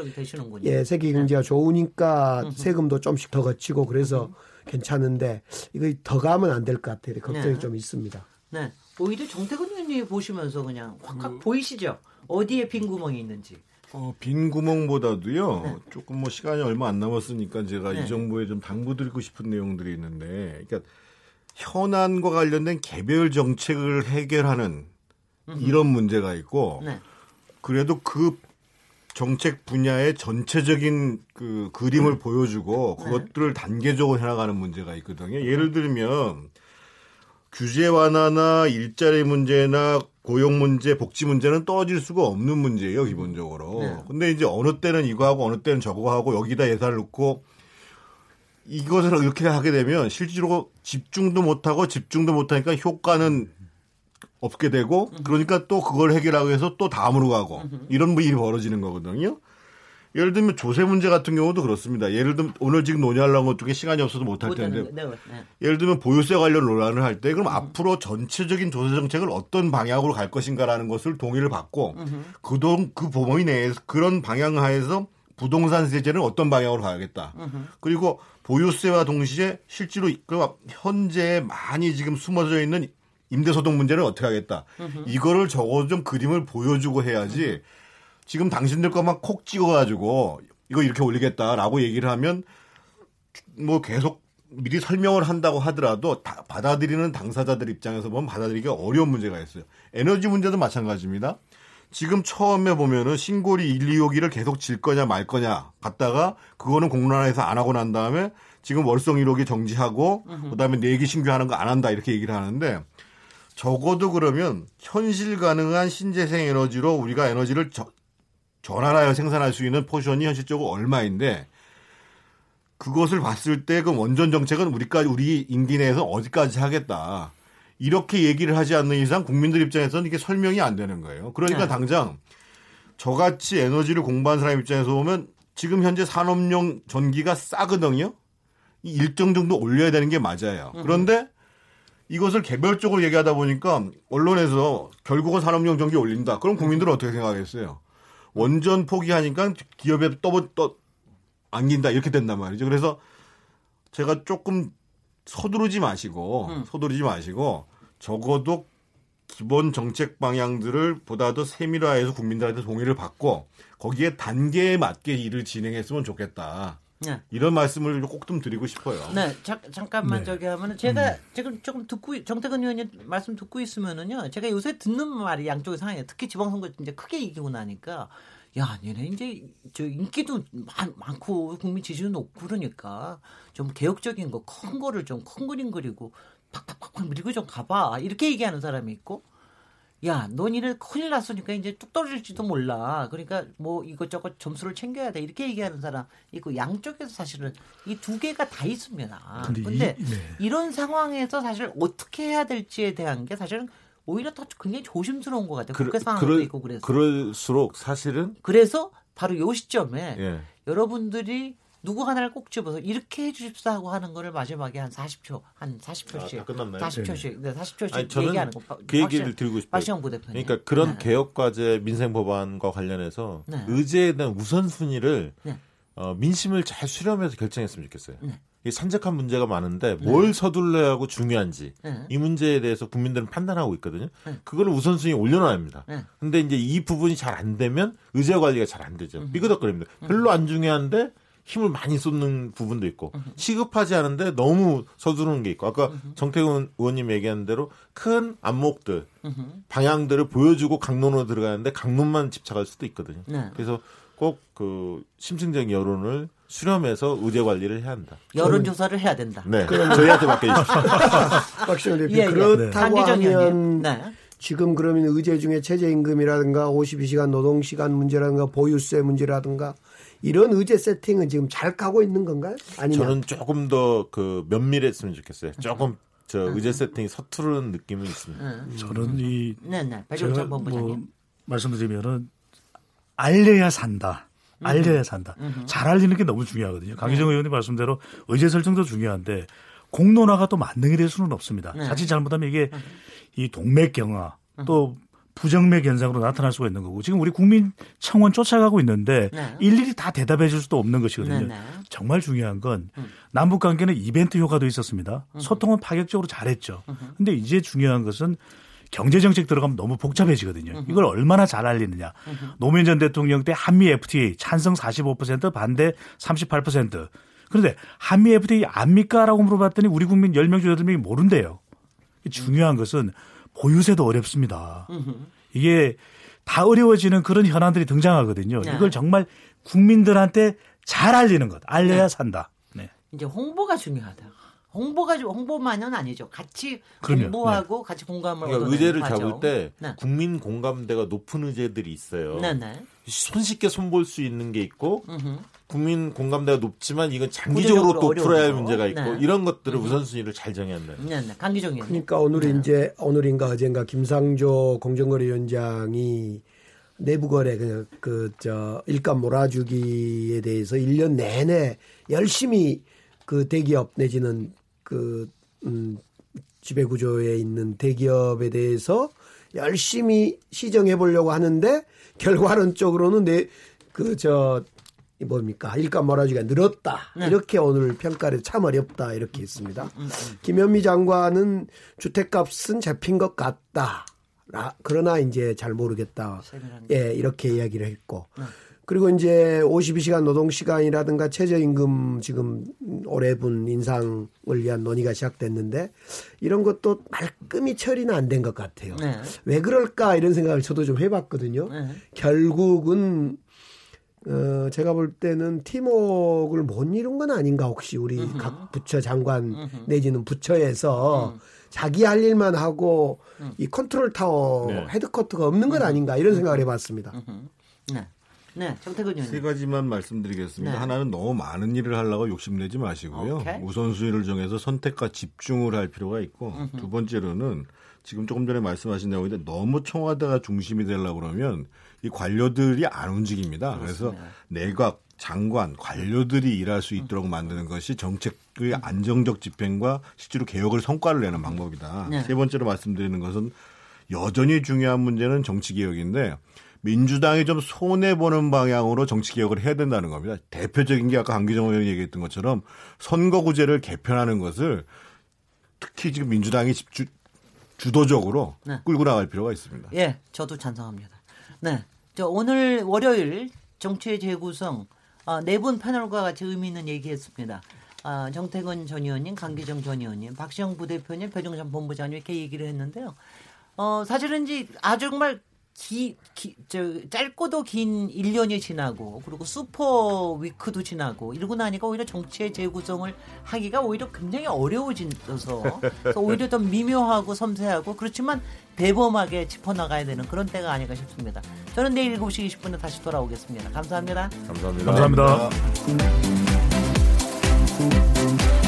예, 세계 경제가 네. 좋으니까 세금도 좀씩 더 거치고 그래서 괜찮은데 이거 더 가면 안 될 것 같아요. 걱정이 네. 좀 있습니다. 네. 오히려 정태근 의원님 보시면서 그냥 확확 음. 보이시죠? 어디에 빈 구멍이 있는지. 어, 빈 구멍보다도요. 네. 조금 뭐 시간이 얼마 안 남았으니까 제가 네. 이 정부에 좀 당부드리고 싶은 내용들이 있는데, 그러니까 현안과 관련된 개별 정책을 해결하는 이런 문제가 있고, 네. 그래도 그 정책 분야의 전체적인 그 그림을 음. 보여주고 네. 그것들을 단계적으로 해나가는 문제가 있거든요. 예를 들면 규제 완화나 일자리 문제나 고용 문제, 복지 문제는 떨어질 수가 없는 문제예요, 기본적으로. 네. 근데 이제 어느 때는 이거 하고 어느 때는 저거 하고 여기다 예산을 넣고 이것을 이렇게 하게 되면 실제로 집중도 못하고 집중도 못하니까 효과는 없게 되고 그러니까 또 그걸 해결하기 위해서 또 다음으로 가고 이런 뭐 일이 벌어지는 거거든요. 예를 들면 조세 문제 같은 경우도 그렇습니다. 예를 들면 오늘 지금 논의하려는 것 중에 시간이 없어서 못할 텐데 네, 네. 예를 들면 보유세 관련 논란을 할 때 그럼 음. 앞으로 전체적인 조세 정책을 어떤 방향으로 갈 것인가라는 것을 동의를 받고 그동 그 범위 내에서 그런 방향 하에서 부동산 세제는 어떤 방향으로 가야겠다. 그리고 보유세와 동시에 실제로 그 현재 많이 지금 숨어져 있는 임대소득 문제는 어떻게 하겠다. 으흠. 이거를 적어도 좀 그림을 보여주고 해야지 지금 당신들 것만 콕 찍어가지고 이거 이렇게 올리겠다라고 얘기를 하면 뭐 계속 미리 설명을 한다고 하더라도 다 받아들이는 당사자들 입장에서 보면 받아들이기가 어려운 문제가 있어요. 에너지 문제도 마찬가지입니다. 지금 처음에 보면은 신고리 1, 2호기를 계속 질 거냐 말 거냐 갔다가 그거는 공론화에서 안 하고 난 다음에 지금 월성 1호기 정지하고 그다음에 4기 신규하는 거 안 한다 이렇게 얘기를 하는데 적어도 그러면 현실 가능한 신재생 에너지로 우리가 에너지를 저, 전환하여 생산할 수 있는 포션이 현실적으로 얼마인데 그것을 봤을 때 그 원전 정책은 우리까지 우리 임기 내에서 어디까지 하겠다. 이렇게 얘기를 하지 않는 이상 국민들 입장에서는 이게 설명이 안 되는 거예요. 그러니까 네. 당장 저같이 에너지를 공부한 사람 입장에서 보면 지금 현재 산업용 전기가 싸거든요. 일정 정도 올려야 되는 게 맞아요. 그런데 이것을 개별적으로 얘기하다 보니까 언론에서 결국은 산업용 전기 올린다. 그럼 국민들은 어떻게 생각하겠어요? 원전 포기하니까 기업에 떠, 떠, 안긴다. 이렇게 된단 말이죠. 그래서 제가 조금 서두르지 마시고, 음. 서두르지 마시고, 적어도 기본 정책 방향들을 보다 더 세밀화해서 국민들한테 동의를 받고, 거기에 단계에 맞게 일을 진행했으면 좋겠다. 네. 이런 말씀을 꼭 좀 드리고 싶어요. 네, 자, 잠깐만 네. 저기 하면은 제가 음. 지금 조금 듣고 정태근 의원님 말씀 듣고 있으면은요, 제가 요새 듣는 말이 양쪽의 상황이에요. 특히 지방선거 이제 크게 이기고 나니까. 야, 얘네 이제 저 인기도 많, 고 국민 지지도 높고 그러니까 좀 개혁적인 거 큰 거를 좀 큰 그림 그리고 팍팍팍팍 밀고 좀 가봐 이렇게 얘기하는 사람이 있고 야, 논의를 큰일 났으니까 이제 뚝 떨어질지도 몰라. 그러니까 뭐 이것저것 점수를 챙겨야 돼. 이렇게 얘기하는 사람 있고 양쪽에서 사실은 이 두 개가 다 있습니다. 근데, 근데 이, 네. 이런 상황에서 사실 어떻게 해야 될지에 대한 게 사실은 오히려 더 굉장히 조심스러운 것 같아요. 국회 상황도 있고 그래서. 그럴수록 사실은 그래서 바로 요 시점에 예. 여러분들이 누구 하나를 꼭 집어서 이렇게 해주십사 하고 하는 거를 마지막에 한 40초, 한 40초씩. 아, 끝났나요? 40초씩, 네, 40초씩 아니, 저는 얘기하는 거. 그 얘기를 드리고 싶어요. 박시영 부대표님. 그러니까 그런 네. 개혁과제 민생 법안과 관련해서 네. 의제에 대한 우선순위를 네. 어, 민심을 잘 수렴해서 결정했으면 좋겠어요. 네. 이 산적한 문제가 많은데 네. 뭘 서둘러야 하고 중요한지 네. 이 문제에 대해서 국민들은 판단하고 있거든요. 네. 그거를 우선순위 올려놔야 합니다. 네. 근데 이제 이 부분이 잘 안 되면 의제 관리가 잘 안 되죠. 음. 삐그덕거립니다. 별로 안 중요한데 힘을 많이 쏟는 부분도 있고 시급하지 않은데 너무 서두르는 게 있고 아까 정태근 의원님 얘기한 대로 큰 안목들 방향들을 보여주고 강론으로 들어가는데 강론만 집착할 수도 있거든요. 네. 그래서 꼭 그 심층적 여론을 수렴해서 의제 관리를 해야 한다. 여론 조사를 해야 된다. 네. 저희한테 맡겨주십시오. 박시영 대표. 예, 예. 그렇다고 하면 네. 지금 그러면 의제 중에 최저임금이라든가 52시간 노동시간 문제라든가 보유세 문제라든가 이런 의제 세팅은 지금 잘 가고 있는 건가요? 아니면 저는 조금 더 그 면밀했으면 좋겠어요. 조금 저 의제 세팅이 서투른 느낌은 있습니다. 저는 이 네, 네. 제가 뭐 말씀드리면은 알려야 산다. 알려야 산다. 잘 알리는 게 너무 중요하거든요. 강기정 네. 의원님 말씀대로 의제 설정도 중요한데 공론화가 또 만능이 될 수는 없습니다. 네. 자칫 잘못하면 이게 이 동맥경화 또 부정맥 현상으로 나타날 수가 있는 거고 지금 우리 국민 청원 쫓아가고 있는데 네. 일일이 다 대답해 줄 수도 없는 것이거든요. 네, 네. 정말 중요한 건 음. 남북 관계는 이벤트 효과도 있었습니다. 음. 소통은 파격적으로 잘했죠. 음. 근데 이제 중요한 것은 경제 정책 들어가면 너무 복잡해지거든요. 이걸 얼마나 잘 알리느냐. 노무현 전 대통령 때 한미 FTA 찬성 45% 반대 38%. 그런데 한미 FTA 압니까 라고 물어봤더니 우리 국민 10명 중 8명이 모른대요. 중요한 것은 보유세도 어렵습니다. 이게 다 어려워지는 그런 현안들이 등장하거든요. 네. 이걸 정말 국민들한테 잘 알리는 것, 알려야 네. 산다. 네. 이제 홍보가 중요하다. 홍보가 홍보만은 아니죠. 같이 그럼요. 홍보하고 네. 같이 공감을 그러니까 의제를. 잡을 때 네. 국민 공감대가 높은 의제들이 있어요. 네, 네. 손쉽게 손볼 수 있는 게 있고 음흠. 국민 공감대가 높지만 이건 장기적으로 또 풀어야 할 문제가 있고 네. 이런 것들을 음. 우선순위를 잘 정해야 한다. 네, 네. 강기정이. 그러니까 오늘 네. 이제 오늘인가 어젠가 김상조 공정거래위원장이 내부거래 그, 그, 저, 일감 몰아주기에 대해서 1년 내내 열심히 그 대기업 내지는 그, 음, 지배구조에 있는 대기업에 대해서 열심히 시정해 보려고 하는데 결과론적으로는 내, 그, 저, 뭡니까 일감 몰아주기가 늘었다 네. 이렇게 오늘 평가를 참 어렵다 이렇게 했습니다. 음, 음, 음. 김현미 장관은 주택값은 잡힌 것 같다. 그러나 이제 잘 모르겠다. 예 이렇게 이야기를 했고 네. 그리고 이제 52시간 노동 시간이라든가 최저임금 지금 올해분 인상을 위한 논의가 시작됐는데 이런 것도 말끔히 처리는 안 된 것 같아요. 네. 왜 그럴까 이런 생각을 저도 좀 해봤거든요. 네. 결국은 어, 제가 볼 때는 팀웍을 못 이룬 건 아닌가 혹시 우리 으흠. 각 부처 장관 으흠. 내지는 부처에서 음. 자기 할 일만 하고 음. 이 컨트롤 타워 네. headquarter가 없는 건 아닌가 이런 생각을 해봤습니다. 네. 네, 정태근 의원님. 세 가지만 말씀드리겠습니다. 네. 하나는 너무 많은 일을 하려고 욕심내지 마시고요. 오케이. 우선순위를 정해서 선택과 집중을 할 필요가 있고 음흠. 두 번째로는 지금 조금 전에 말씀하신 대로 너무 청와대가 중심이 되려고 그러면 이 관료들이 안 움직입니다. 그렇습니다. 그래서 내각 장관 관료들이 일할 수 있도록 만드는 것이 정책의 안정적 집행과 실제로 개혁을 성과를 내는 방법이다. 네. 세 번째로 말씀드리는 것은 여전히 중요한 문제는 정치 개혁인데 민주당이 좀 손해 보는 방향으로 정치 개혁을 해야 된다는 겁니다. 대표적인 게 아까 강기정 의원이 얘기했던 것처럼 선거구제를 개편하는 것을 특히 지금 민주당이 집주, 주도적으로 네. 끌고 나갈 필요가 있습니다. 예, 저도 찬성합니다. 네, 저 오늘 월요일 정치의 재구성 어, 네분 패널과 같이 의미 있는 얘기했습니다. 어, 정태근 전 의원님, 강기정 전 의원님, 박시영 부대표님, 배종찬 본부장님 이렇게 얘기를 했는데요. 어, 사실은 이제 아주 정말 기, 기, 저, 짧고도 긴 1년이 지나고, 그리고 슈퍼 위크도 지나고, 이러고 나니까 오히려 정치의 재구성을 하기가 오히려 굉장히 어려워져서, 오히려 더 미묘하고 섬세하고, 그렇지만 대범하게 짚어나가야 되는 그런 때가 아닐까 싶습니다. 저는 내일 7시 20분에 다시 돌아오겠습니다. 감사합니다. 감사합니다. 감사합니다. 감사합니다.